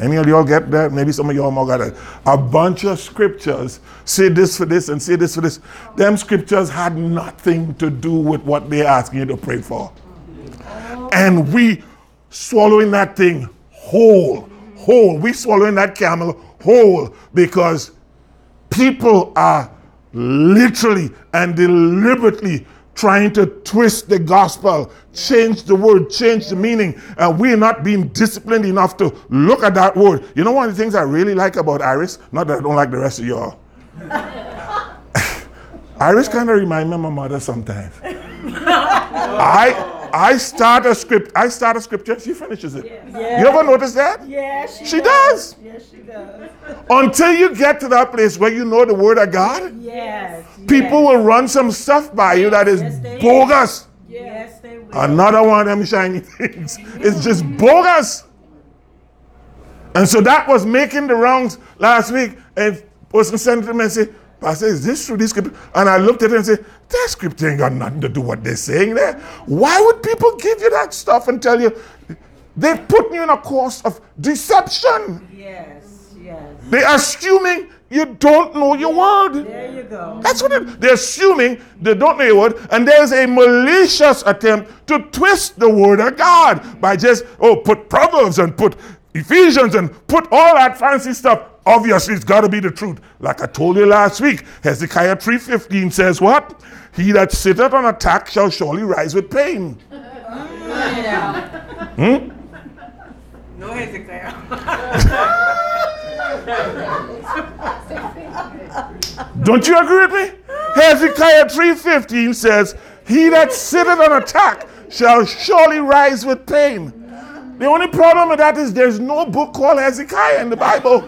any of y'all get that? Maybe some of y'all more got it. A bunch of scriptures say this for this and say this for this. Them scriptures had nothing to do with what they're asking you to pray for. And we swallowing that thing whole, whole. We swallowing that camel whole because people are literally and deliberately trying to twist the gospel, change the word, change the meaning, uh, and we're not being disciplined enough to look at that word. You know, one of the things I really like about Iris, not that I don't like the rest of y'all. Iris kind of remind me of my mother sometimes. I I start a script. I start a scripture. She finishes it. You ever notice that? Yes, she, She does. Yes, she does. Until you get to that place where you know the word of God, Yes. people will run some stuff by you that is Yes, bogus. Yes, they will. Another one of them shiny things. It's just bogus. And so that was making the rounds last week. And person sent to me and said, Pastor, is this true? This script? And I looked at it and said, that script ain't got nothing to do with what they're saying there. Why would people give you that stuff and tell you they put you in a course of deception? Yes, yes. They're assuming you don't know your word. There you go. That's what it, they're assuming they don't know your word, and there's a malicious attempt to twist the word of God by just oh put Proverbs and put Ephesians and put all that fancy stuff. Obviously, it's got to be the truth. Like I told you last week, Hezekiah 3:15 says what? He that sitteth on a tack shall surely rise with pain. Hmm? No Hezekiah. Don't you agree with me? Hezekiah 3:15 says, He that sitteth on a tack shall surely rise with pain. The only problem with that is there's no book called Hezekiah in the Bible.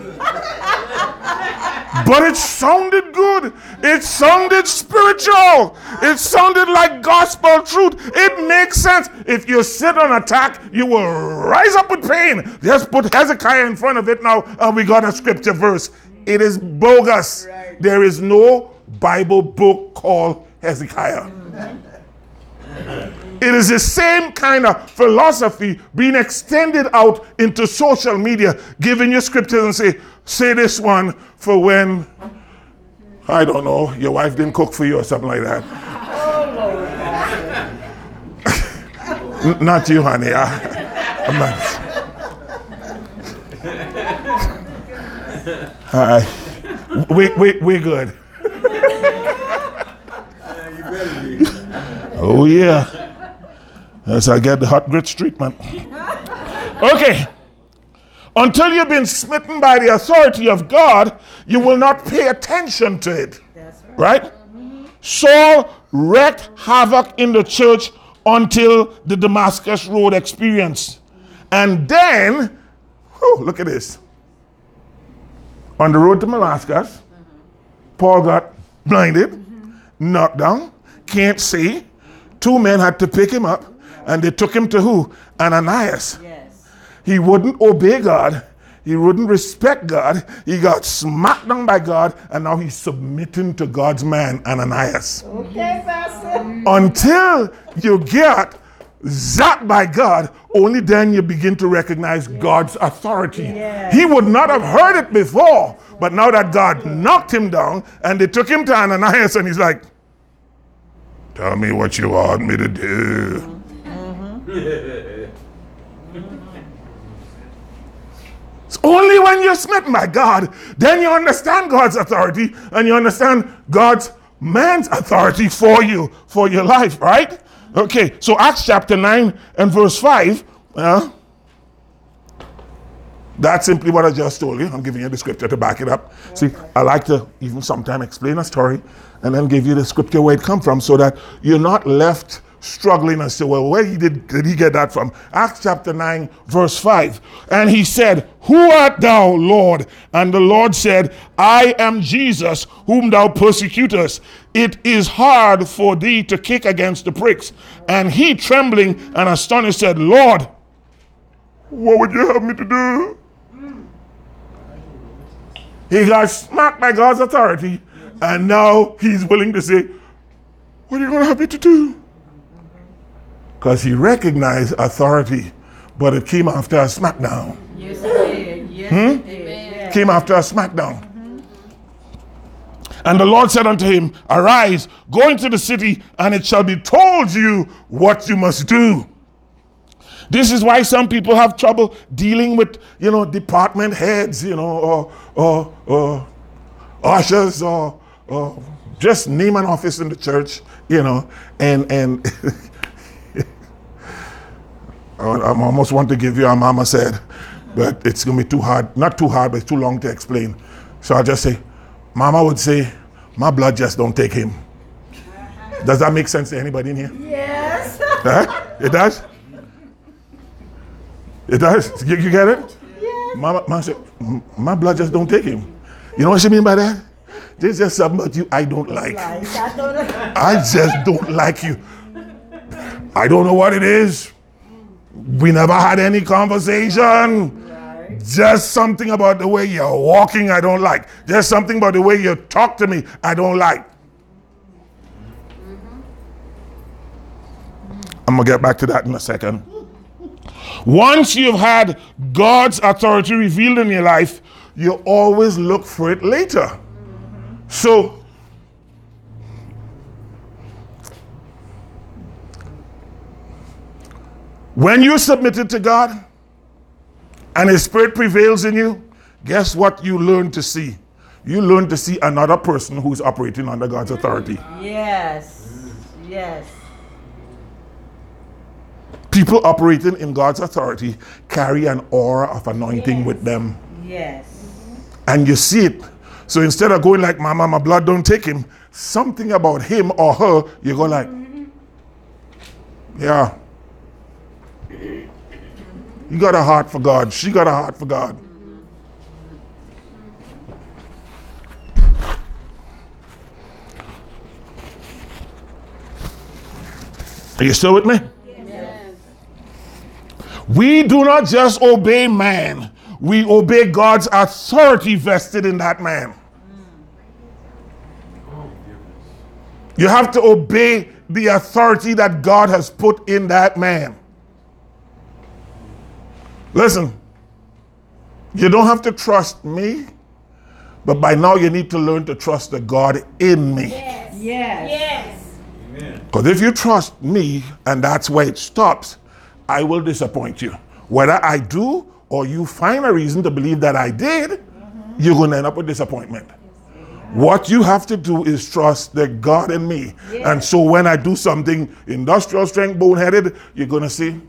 but it sounded good. It sounded spiritual. It sounded like gospel truth. It makes sense. If you sit on attack, you will rise up with pain. Just put Hezekiah in front of it now, and we got a scripture verse. It is bogus. There is no Bible book called Hezekiah. It is the same kind of philosophy being extended out into social media, giving you scriptures and say, say this one for when, I don't know, your wife didn't cook for you or something like that. N- Not you, honey. I- I'm not. All right. We, we, we're good. oh, yeah. As I get the hot grits treatment. Okay. Until you've been smitten by the authority of God, you will not pay attention to it. That's right. Right? Saul wreaked havoc in the church until the Damascus Road experience. And then, whew, look at this. On the road to Damascus, Paul got blinded, knocked down, can't see. Two men had to pick him up, and they took him to who? Ananias. Yes. He wouldn't obey God. He wouldn't respect God. He got smacked down by God, and now he's submitting to God's man, Ananias. Okay, Pastor. Until you get zapped by God, only then you begin to recognize God's authority. Yes. He would not have heard it before, but now that God knocked him down and they took him to Ananias, and he's like, Tell me what you want me to do. It's only when you're smitten by God, then you understand God's authority and you understand God's man's authority for you, for your life, right? Okay, so Acts chapter 9 and verse 5. Uh, that's simply what I just told you. I'm giving you the scripture to back it up. See, I like to even sometimes explain a story and then give you the scripture where it come from so that you're not left struggling and say, well, where he did, did he get that from? Acts chapter 9, verse 5. And he said, Who art thou, Lord? And the Lord said, I am Jesus, whom thou persecutest. It is hard for thee to kick against the pricks. And he, trembling and astonished, said, Lord, what would you have me to do? He got smacked by God's authority, and now he's willing to say, What are you going to have me to do? Because he recognized authority, but it came after a smackdown. Yes, it did. Yes, it. Yes. Hmm? Came after a smackdown. Mm-hmm. And the Lord said unto him, Arise, go into the city, and it shall be told you what you must do. This is why some people have trouble dealing with, you know, department heads, you know, or or, or ushers, or, or just name an office in the church, you know, and and I I almost want to give you a mama said, but it's gonna be too hard, not too hard, but it's too long to explain. So I'll just say, Mama would say, my blood just don't take him. Does that make sense to anybody in here? Yes. Huh? It does? It does? You, you get it? yes. Mama, mama said, my blood just don't take him. You know what she mean by that? There's just something about you I don't like. Like, I don't. I just don't like you. I don't know what it is. We never had any conversation. Just something about the way you're walking, I don't like. Just something about the way you talk to me, I don't like. I'm going to get back to that in a second. Once you've had God's authority revealed in your life, you always look for it later. Mm-hmm. So, when you're submitted to God and His Spirit prevails in you, guess what you learn to see? You learn to see another person who's operating under God's authority. Yes. Yes. People operating in God's authority carry an aura of anointing with them. Yes. and you see it. So instead of going like, Mama, my blood don't take him, something about him or her, you go like, mm-hmm. yeah. You got a heart for God. She got a heart for God. Are you still with me? We do not just obey man, we obey God's authority vested in that man. You have to obey the authority that God has put in that man. Listen, you don't have to trust me, but by now you need to learn to trust the God in me. Yes. Yes. Because if you trust me and that's where it stops, I will disappoint you. whether I do or you find a reason to believe that I did, mm-hmm. you're going to end up with disappointment. What you have to do is trust the God in me. Yes. And so when I do something industrial strength, boneheaded, you're going to see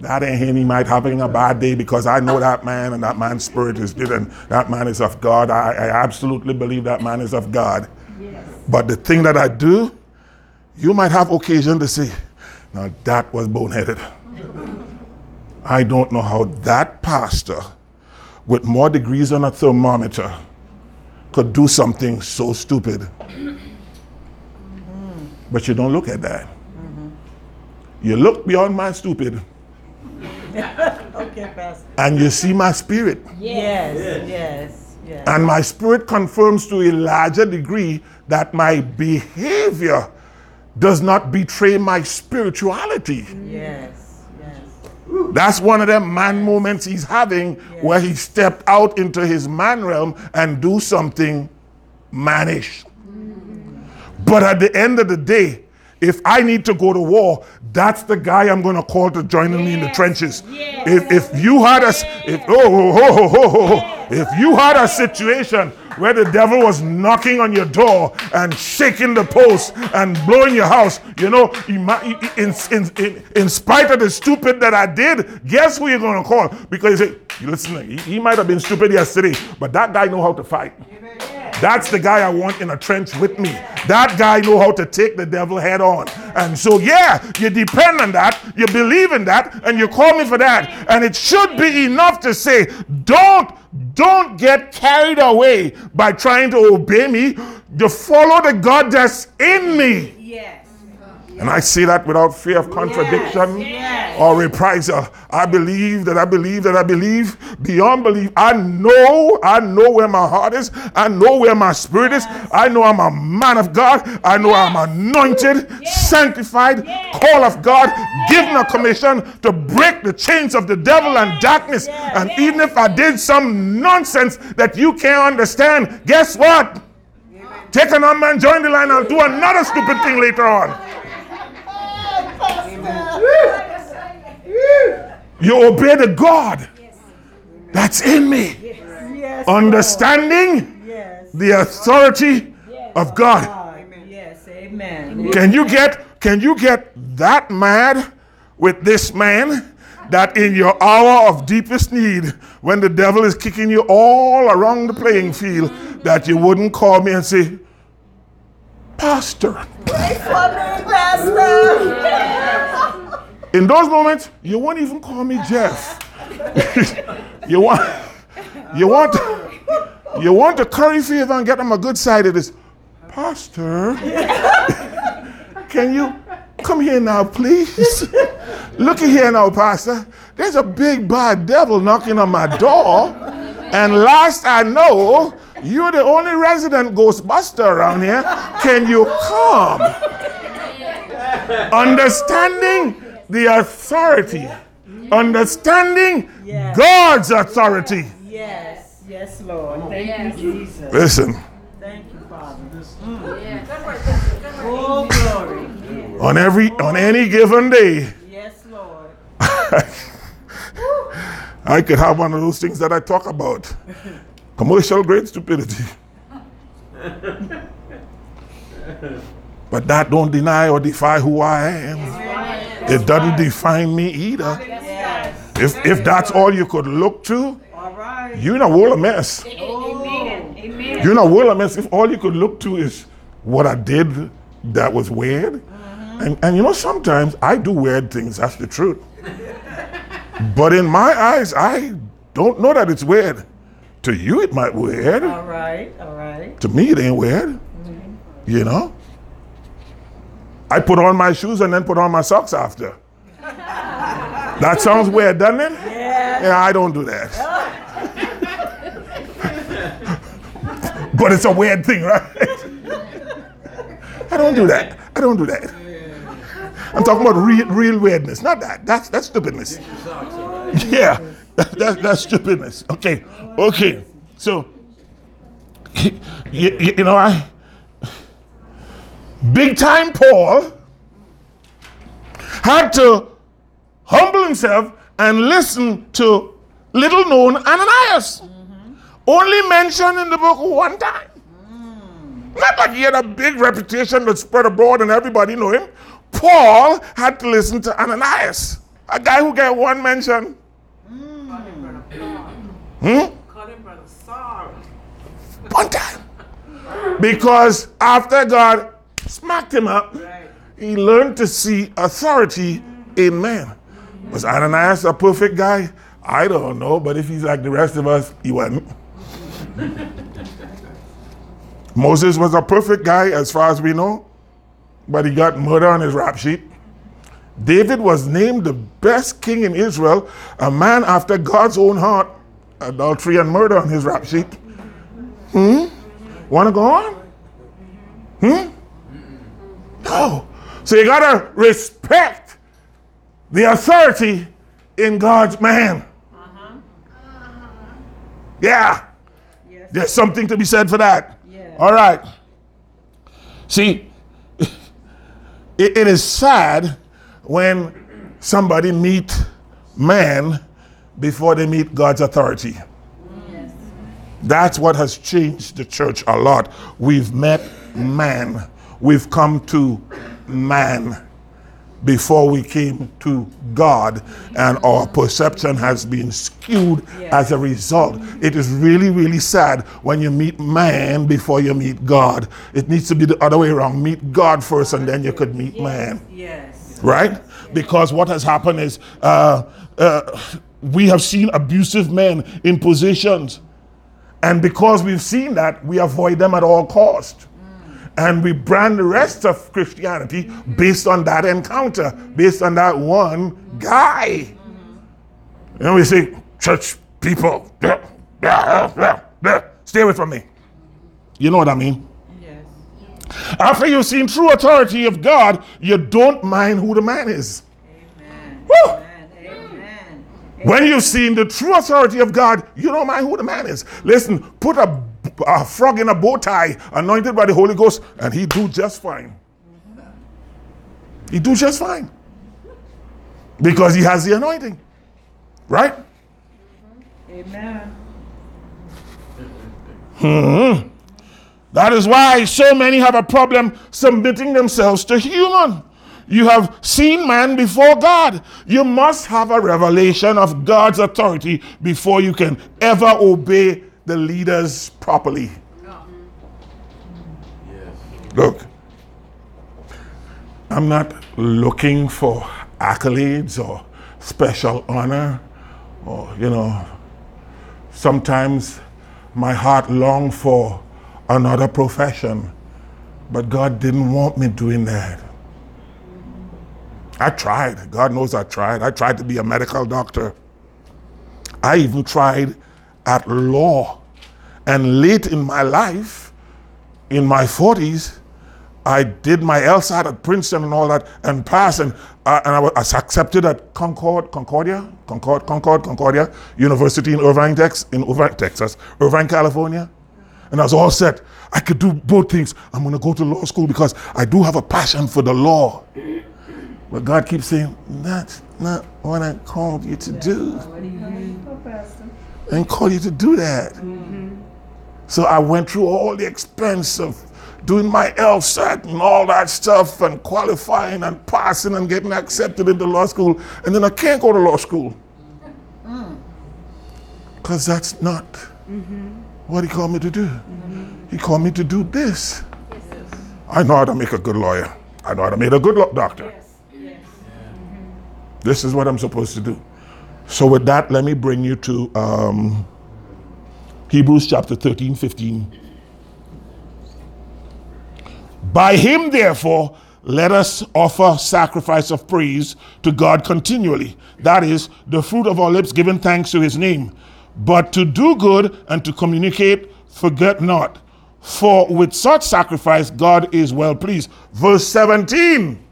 that ain't him. He might having a bad day because I know that man and that man's spirit is good and that man is of God. I, I absolutely believe that man is of God. But the thing that I do, you might have occasion to say, now that was boneheaded. I don't know how that pastor with more degrees on a thermometer could do something so stupid. Mm-hmm. But you don't look at that. You look beyond my stupid Okay, Pastor. and you see my spirit. Yes, yes, yes. And my spirit confirms to a larger degree that my behavior does not betray my spirituality. Yes, yes. That's one of them man moments he's having where he stepped out into his man realm and do something mannish. Mm-hmm. But at the end of the day, if I need to go to war, that's the guy I'm going to call to join me in the trenches. If, if you had a, s- if, oh, oh, oh, oh, oh, oh, if you had a situation where the devil was knocking on your door and shaking the post and blowing your house, you know, in, in, in, in spite of the stupid that I did, guess who you're going to call? Because you say, listen, he, he might have been stupid yesterday, but that guy know how to fight. That's the guy I want in a trench with me. That guy know how to take the devil head on. And so yeah, you depend on that, you believe in that, and you call me for that. And it should be enough to say, don't don't get carried away by trying to obey me. You follow the God that's in me. Yes. And I say that without fear of contradiction yes. or reprisal. I believe that I believe that I believe beyond belief. I know, I know where my heart is. I know where my spirit is. I know I'm a man of God. I know I'm anointed, sanctified, call of God, given a commission to break the chains of the devil and darkness. And even if I did some nonsense that you can't understand, guess what? Take a number and join the line. I'll do another stupid thing later on. You obey the God that's in me. Understanding the authority of God. God. Yes. Amen. Can you get can you get that mad with this man that in your hour of deepest need, when the devil is kicking you all around the playing field, that you wouldn't call me and say, Pastor. Pray for me, Pastor. In those moments, you won't even call me Jeff. you want you want you want to curry favor and get them a good side of this. Pastor, can you come here now, please? Looky here now, Pastor. There's a big bad devil knocking on my door. And last I know, you're the only resident ghostbuster around here. Can you come? Understanding the authority. Understanding Yes. God's authority. Yes. Yes, Lord. Oh. Thank you, Jesus. Listen, Thank you, Father. Yeah, good work, sister. Good work. Oh, glory. on every on any given day, Yes, Lord. I could have one of those things that I talk about. Commercial grade stupidity. But that don't deny or defy who I am. It doesn't define me either. If if that's all you could look to, you're in a world of mess. You're in a world of mess if all you could look to is what I did that was weird. And and you know, sometimes I do weird things, that's the truth. but in my eyes, I don't know that it's weird. To you it might be weird. All right. All right. To me, it ain't weird. You know? I put on my shoes and then put on my socks after. that sounds weird, doesn't it? Yeah. Yeah, I don't do that. but it's a weird thing, right? I don't do that. I don't do that. I'm talking about real, real weirdness, not that. That's that's stupidness. Yeah, that, that, that's stupidness. Okay, okay. So, you, you, you know, I big time Paul had to humble himself and listen to little known Ananias. Only mentioned in the book one time. Not like he had a big reputation that spread abroad and everybody knew him. Paul had to listen to Ananias, a guy who got one mention. Hmm? One time. Because after God smacked him up, he learned to see authority in man. Was Ananias a perfect guy? I don't know, but if he's like the rest of us, he wasn't. Moses was a perfect guy as far as we know, but he got murder on his rap sheet. David was named the best king in Israel, a man after God's own heart, adultery and murder on his rap sheet. Hmm? Want to go on? Hmm? No. So you got to respect the authority in God's man. Uh-huh. Yeah. Yes. There's something to be said for that. Yeah. All right. See, it, it is sad when somebody meet man before they meet God's authority. That's what has changed the church a lot. We've met man. We've come to man before we came to God, and our perception has been skewed as a result. It is really, really sad when you meet man before you meet God. It needs to be the other way around. Meet God first, and then you could meet man Yes. right? Because what has happened is uh, uh, we have seen abusive men in positions, and because we've seen that, we avoid them at all cost. And we brand the rest of Christianity based on that encounter, based on that one guy. And we say, church people, stay away from me. You know what I mean? Yes. After you've seen true authority of God, you don't mind who the man is. Amen. Woo! Amen. Amen. When you've seen the true authority of God, you don't mind who the man is. Listen, put a, a frog in a bow tie, anointed by the Holy Ghost, and he do just fine. He do just fine. Because he has the anointing. Right? Amen. Hmm. That is why so many have a problem submitting themselves to human. You have seen man before God. You must have a revelation of God's authority before you can ever obey the leaders properly. Look, I'm not looking for accolades or special honor or, you know, sometimes my heart longed for another profession, but God didn't want me doing that. I tried. God knows I tried. I tried to be a medical doctor. I even tried at law. And late in my life, in my 40s, I did my LSAT at Princeton and all that and passed, and, uh, and I was accepted at Concord, Concordia, Concord, Concord, Concordia University in Irvine, Texas, in Irvine, Texas, Irvine, California. And I was all set. I could do both things. I'm going to go to law school because I do have a passion for the law. But God keeps saying, that's not what I called you to do. I didn't call you to do that. Mm-hmm. So I went through all the expense of doing my LSAT and all that stuff and qualifying and passing and getting accepted into law school. And then I can't go to law school. Mm. Because that's not mm-hmm. what he called me to do. Mm-hmm. He called me to do this. I know how to make a good lawyer. I know how to make a good lo- doctor. This is what I'm supposed to do. So, with that, let me bring you to um, Hebrews chapter 13, 15. By him, therefore, let us offer sacrifice of praise to God continually. That is, the fruit of our lips giving thanks to his name. But to do good and to communicate, forget not. For with such sacrifice, God is well pleased. Verse 17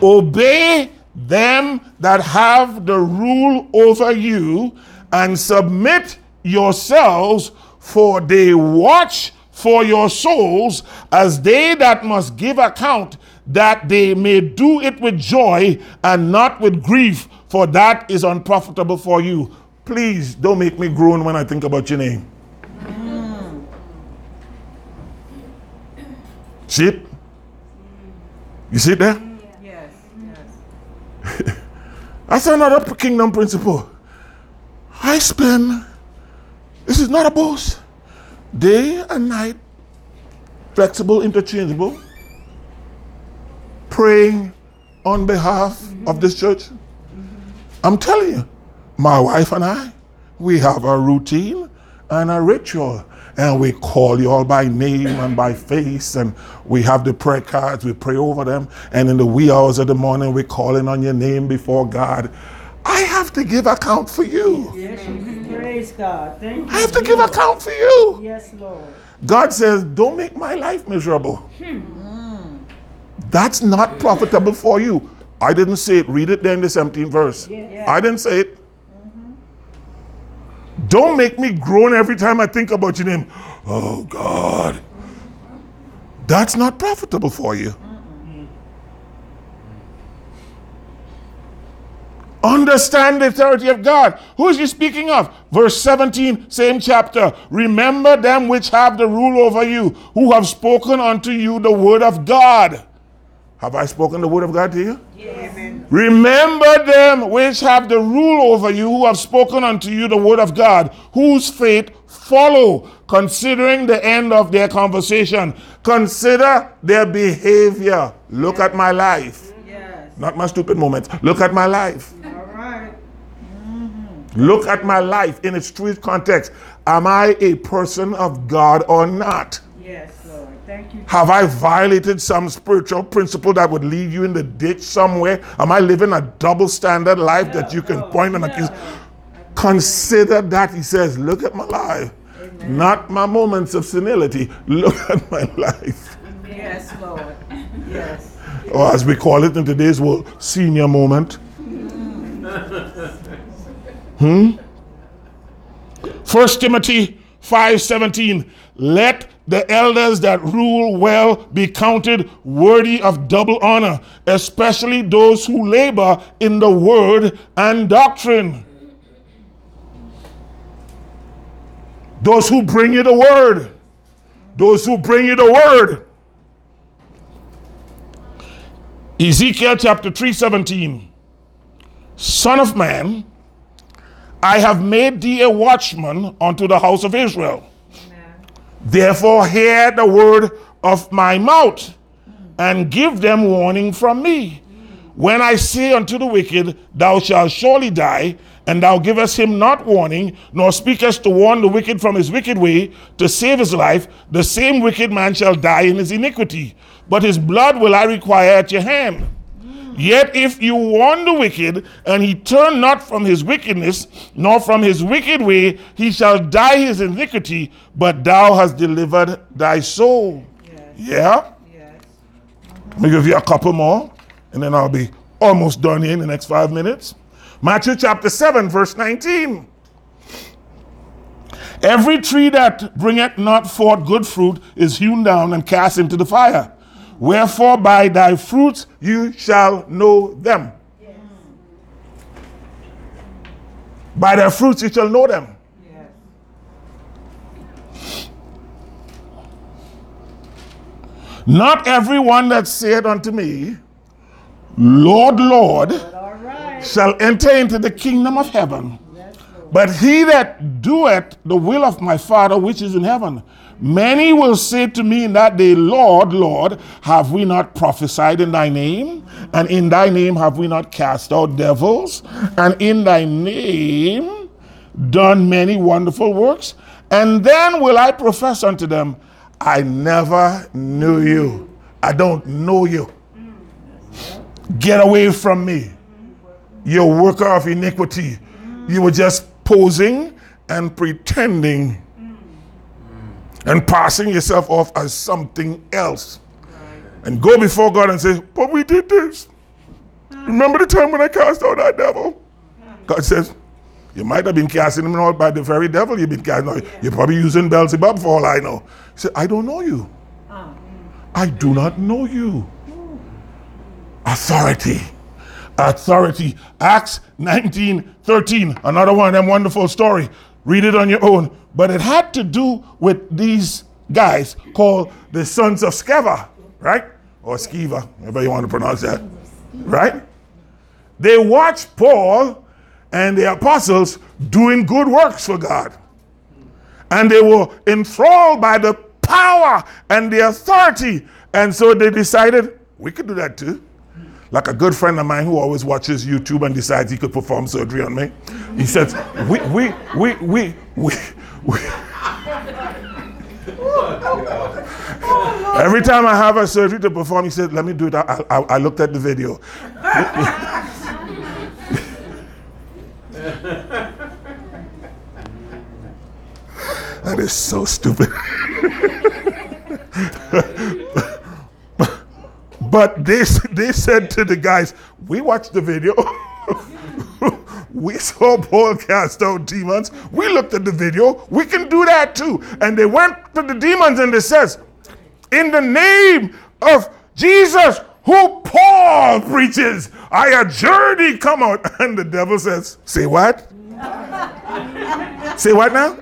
Obey them that have the rule over you and submit yourselves, for they watch for your souls as they that must give account, that they may do it with joy and not with grief, for that is unprofitable for you. Please don't make me groan when I think about your name. Mm. See it? You see it there? That's another kingdom principle. I spend, this is not a boast, day and night, flexible, interchangeable, praying on behalf of this church. I'm telling you, my wife and I, we have a routine and a ritual. And we call you all by name and by face, and we have the prayer cards, we pray over them. And in the wee hours of the morning, we're calling on your name before God. I have to give account for you. Yes, praise God. Thank you. I have to give account for you. Yes, Lord. God says, Don't make my life miserable. Hmm. That's not profitable for you. I didn't say it. Read it there in the 17th verse. I didn't say it. Don't make me groan every time I think about your name. Oh, God. That's not profitable for you. Understand the authority of God. Who is he speaking of? Verse 17, same chapter. Remember them which have the rule over you, who have spoken unto you the word of God. Have I spoken the word of God to you? Amen. Remember them which have the rule over you, who have spoken unto you the word of God, whose faith follow, considering the end of their conversation. Consider their behavior. Look at my life, Yes. not my stupid moments. Look at my life. All right. Mm-hmm. Look at my life in its true context. Am I a person of God or not? Yes, Lord. Thank you. Have I violated some spiritual principle that would leave you in the ditch somewhere? Am I living a double standard life that you can point and accuse? Consider that, he says, look at my life, not my moments of senility. Look at my life. Yes, Lord. Yes. Or as we call it in today's world, senior moment. Hmm? First Timothy 5:17. Let the elders that rule well be counted worthy of double honor, especially those who labor in the word and doctrine. Those who bring you the word. Those who bring you the word. Ezekiel chapter 3:17 Son of man I have made thee a watchman unto the house of Israel Therefore hear the word of my mouth and give them warning from me. When I say unto the wicked thou shalt surely die and thou givest him not warning nor speakest to warn the wicked from his wicked way to save his life the same wicked man shall die in his iniquity. But his blood will I require at your hand Yet if you warn the wicked, and he turn not from his wickedness, nor from his wicked way, he shall die his iniquity, but thou hast delivered thy soul. Yeah? Yes. Let me give you a couple more, and then I'll be almost done here in the next five minutes. Matthew chapter 7, verse 19. Every tree that bringeth not forth good fruit is hewn down and cast into the fire. Wherefore by thy fruits you shall know them. By their fruits you shall know them. Yes. Not everyone that saith unto me, Lord, Lord, right. shall enter into the kingdom of heaven, but he that doeth the will of my Father which is in heaven. Many will say to me in that day, Lord, Lord, have we not prophesied in thy name? And in thy name have we not cast out devils? And in thy name done many wonderful works? And then will I profess unto them, I never knew you. I don't know you. Get away from me. You're a worker of iniquity. You were just posing and pretending mm. and passing yourself off as something else. And go before God and say, But we did this. Mm. Remember the time when I cast out that devil? Mm. God says, You might have been casting him out by the very devil you've been casting out. You're probably using Beelzebub for all I know. He said, I don't know you. Ah. I do not know you. authority. Authority. Acts 19 13. Another one of them wonderful story. Read it on your own. But it had to do with these guys called the sons of Sceva, right? Or Skiva, however you want to pronounce that, right? They watched Paul and the apostles doing good works for God. And they were enthralled by the power and the authority. And so they decided, we could do that too. Like a good friend of mine who always watches YouTube and decides he could perform surgery on me. He says, we, we, we, we, we, we. Every time I have a surgery to perform, he said, let me do it. I, I, I looked at the video. that is so stupid. but they, they said to the guys, we watched the video. we saw Paul cast out demons. We looked at the video. We can do that too. And they went to the demons and they says, in the name of Jesus, who Paul preaches, I adjure thee come out. And the devil says, say what? say what now?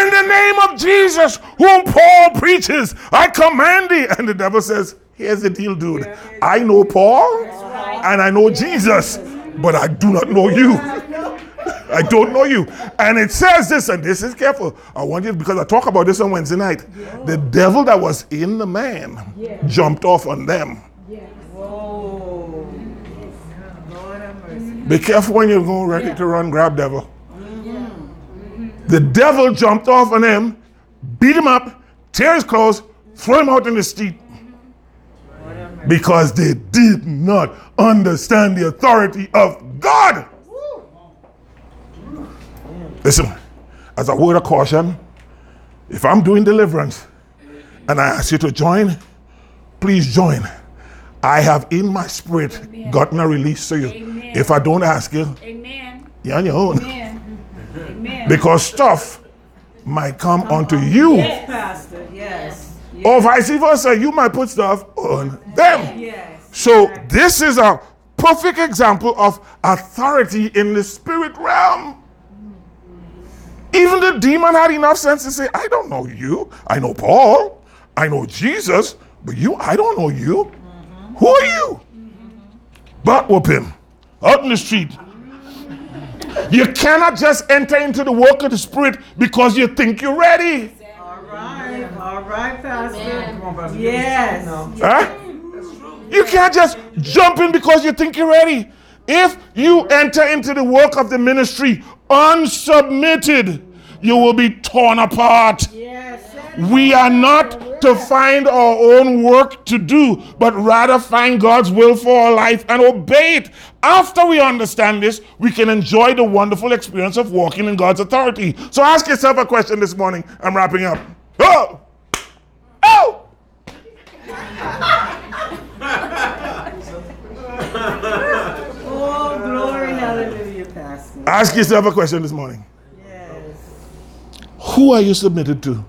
In the name of Jesus, whom Paul preaches, I command thee. And the devil says, Here's the deal, dude. I know Paul and I know Jesus, but I do not know you. I don't know you. And it says this, and this is careful. I want you, because I talk about this on Wednesday night. The devil that was in the man jumped off on them. Whoa. Be careful when you're going ready to run, grab devil. The devil jumped off on him, beat him up, tear his clothes, throw him out in the street. Because they did not understand the authority of God. Listen, as a word of caution, if I'm doing deliverance and I ask you to join, please join. I have in my spirit gotten a release to you. Amen. If I don't ask you, Amen. you're on your own. Amen. Amen. Because stuff might come onto you. Yes, Pastor. Yes. Or vice versa, you might put stuff on them. Yes. So this is a perfect example of authority in the spirit realm. Even the demon had enough sense to say, I don't know you. I know Paul. I know Jesus. But you, I don't know you. Mm-hmm. Who are you? Butt whoop him out in the street. You cannot just enter into the work of the Spirit because you think you're ready. All right. All right, Pastor. Yes. Huh? You can't just jump in because you think you're ready. If you enter into the work of the ministry unsubmitted, you will be torn apart. Yes. We are not to find our own work to do, but rather find God's will for our life and obey it. After we understand this, we can enjoy the wonderful experience of walking in God's authority. So ask yourself a question this morning. I'm wrapping up. Oh! Oh! Oh, glory, hallelujah, Pastor. Ask yourself a question this morning. Yes. Who are you submitted to?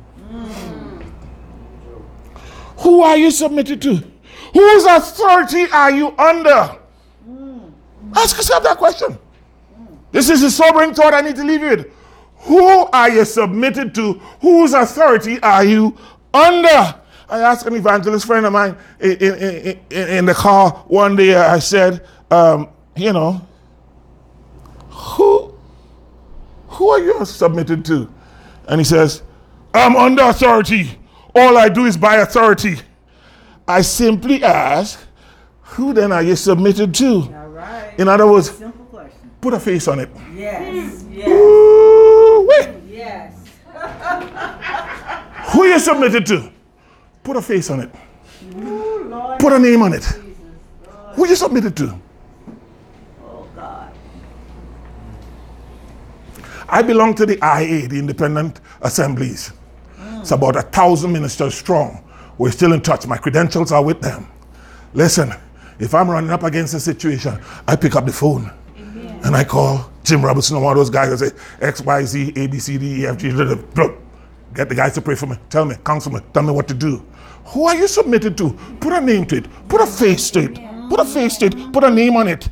Who are you submitted to? Whose authority are you under? Ask yourself that question. This is a sobering thought I need to leave you with. Who are you submitted to? Whose authority are you under? I asked an evangelist friend of mine in, in, in, in the car one day, I said, um, you know, who, who are you submitted to? And he says, I'm under authority. All I do is by authority. I simply ask, who then are you submitted to? All right. In other words, Simple question. put a face on it. Yes. Hmm. Yes. Ooh-wee. Yes. Who you submitted to? Put a face on it. Ooh, Lord. Put a name on it. Jesus. Lord. Who you submitted to? Oh, God. I belong to the IA, the Independent Assemblies. It's about a thousand ministers strong. We're still in touch. My credentials are with them. Listen, if I'm running up against a situation, I pick up the phone and I call Jim Robertson or one of those guys that say X, Y, Z, A, B, C, D, E, F, G, blah, blah. get the guys to pray for me. Tell me, counsel me, tell me what to do. Who are you submitted to? Put a name to it. Put a face to it. Put a face to it. Put a name on it.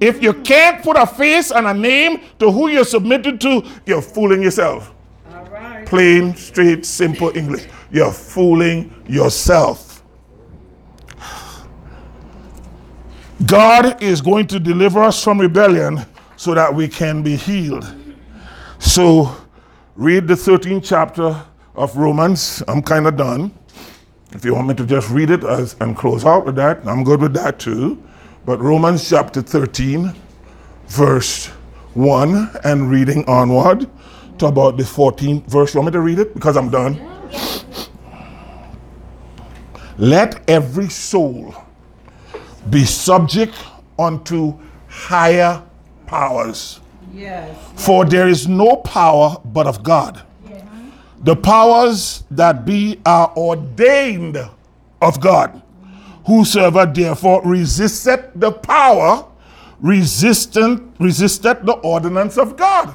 If you can't put a face and a name to who you're submitted to, you're fooling yourself. Plain, straight, simple English. You're fooling yourself. God is going to deliver us from rebellion so that we can be healed. So, read the 13th chapter of Romans. I'm kind of done. If you want me to just read it as, and close out with that, I'm good with that too. But Romans chapter 13, verse 1, and reading onward to about the 14th verse. You want me to read it? Because I'm done. Let every soul be subject unto higher powers. Yes. For there is no power but of God. The powers that be are ordained of God. Whosoever therefore resisteth the power, resistant, resisteth the ordinance of God.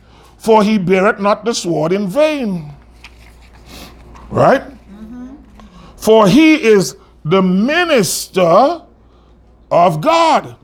for he beareth not the sword in vain. Right? For he is the minister of God,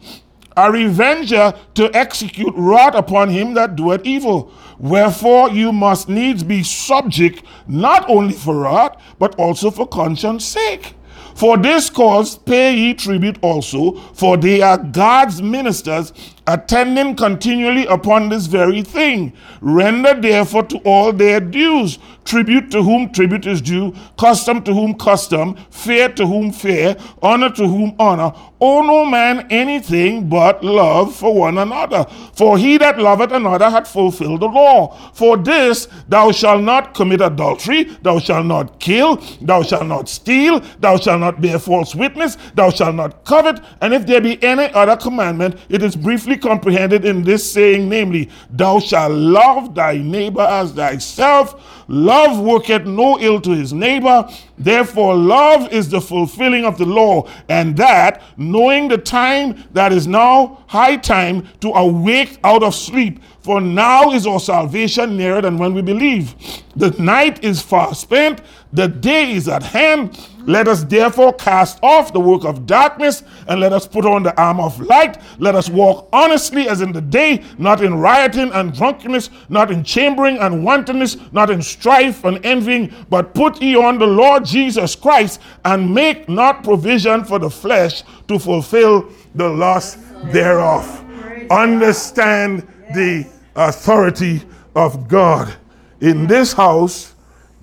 a revenger to execute wrath upon him that doeth evil. Wherefore you must needs be subject, not only for wrath, but also for conscience sake. For this cause pay ye tribute also, for they are God's ministers, attending continually upon this very thing. Render therefore to all their dues, tribute to whom tribute is due, custom to whom custom, fear to whom fear, honor to whom honor. Owe no man anything but love for one another. For he that loveth another hath fulfilled the law. For this, thou shalt not commit adultery, thou shalt not kill, thou shalt not steal, thou shalt not bear false witness, thou shalt not covet. And if there be any other commandment, it is briefly comprehended in this saying, namely, thou shalt love thy neighbor as thyself. Love worketh no ill to his neighbor. Therefore, love is the fulfilling of the law, and that, knowing the time that is now high time to awake out of sleep. For now is our salvation nearer than when we believe. The night is far spent, the day is at hand. Let us therefore cast off the work of darkness and let us put on the armor of light. Let us walk honestly as in the day, not in rioting and drunkenness, not in chambering and wantonness, not in strife and envying, but put ye on the Lord Jesus Christ and make not provision for the flesh to fulfill the lust thereof. Understand the authority of God. In this house,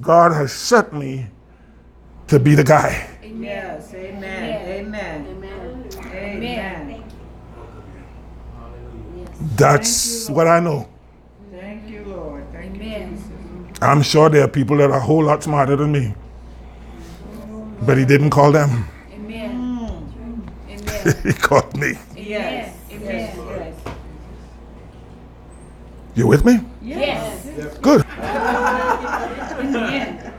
God has set me to be the guy. Yes. Amen. Amen. Amen. Amen. That's what I know. Thank you, Lord. Thank you, Amen. Jesus. I'm sure there are people that are a whole lot smarter than me. But he didn't call them. Amen. Hmm. Amen. he called me. Yes. Amen. Yes. Yes. You with me? Yes. Good. Amen.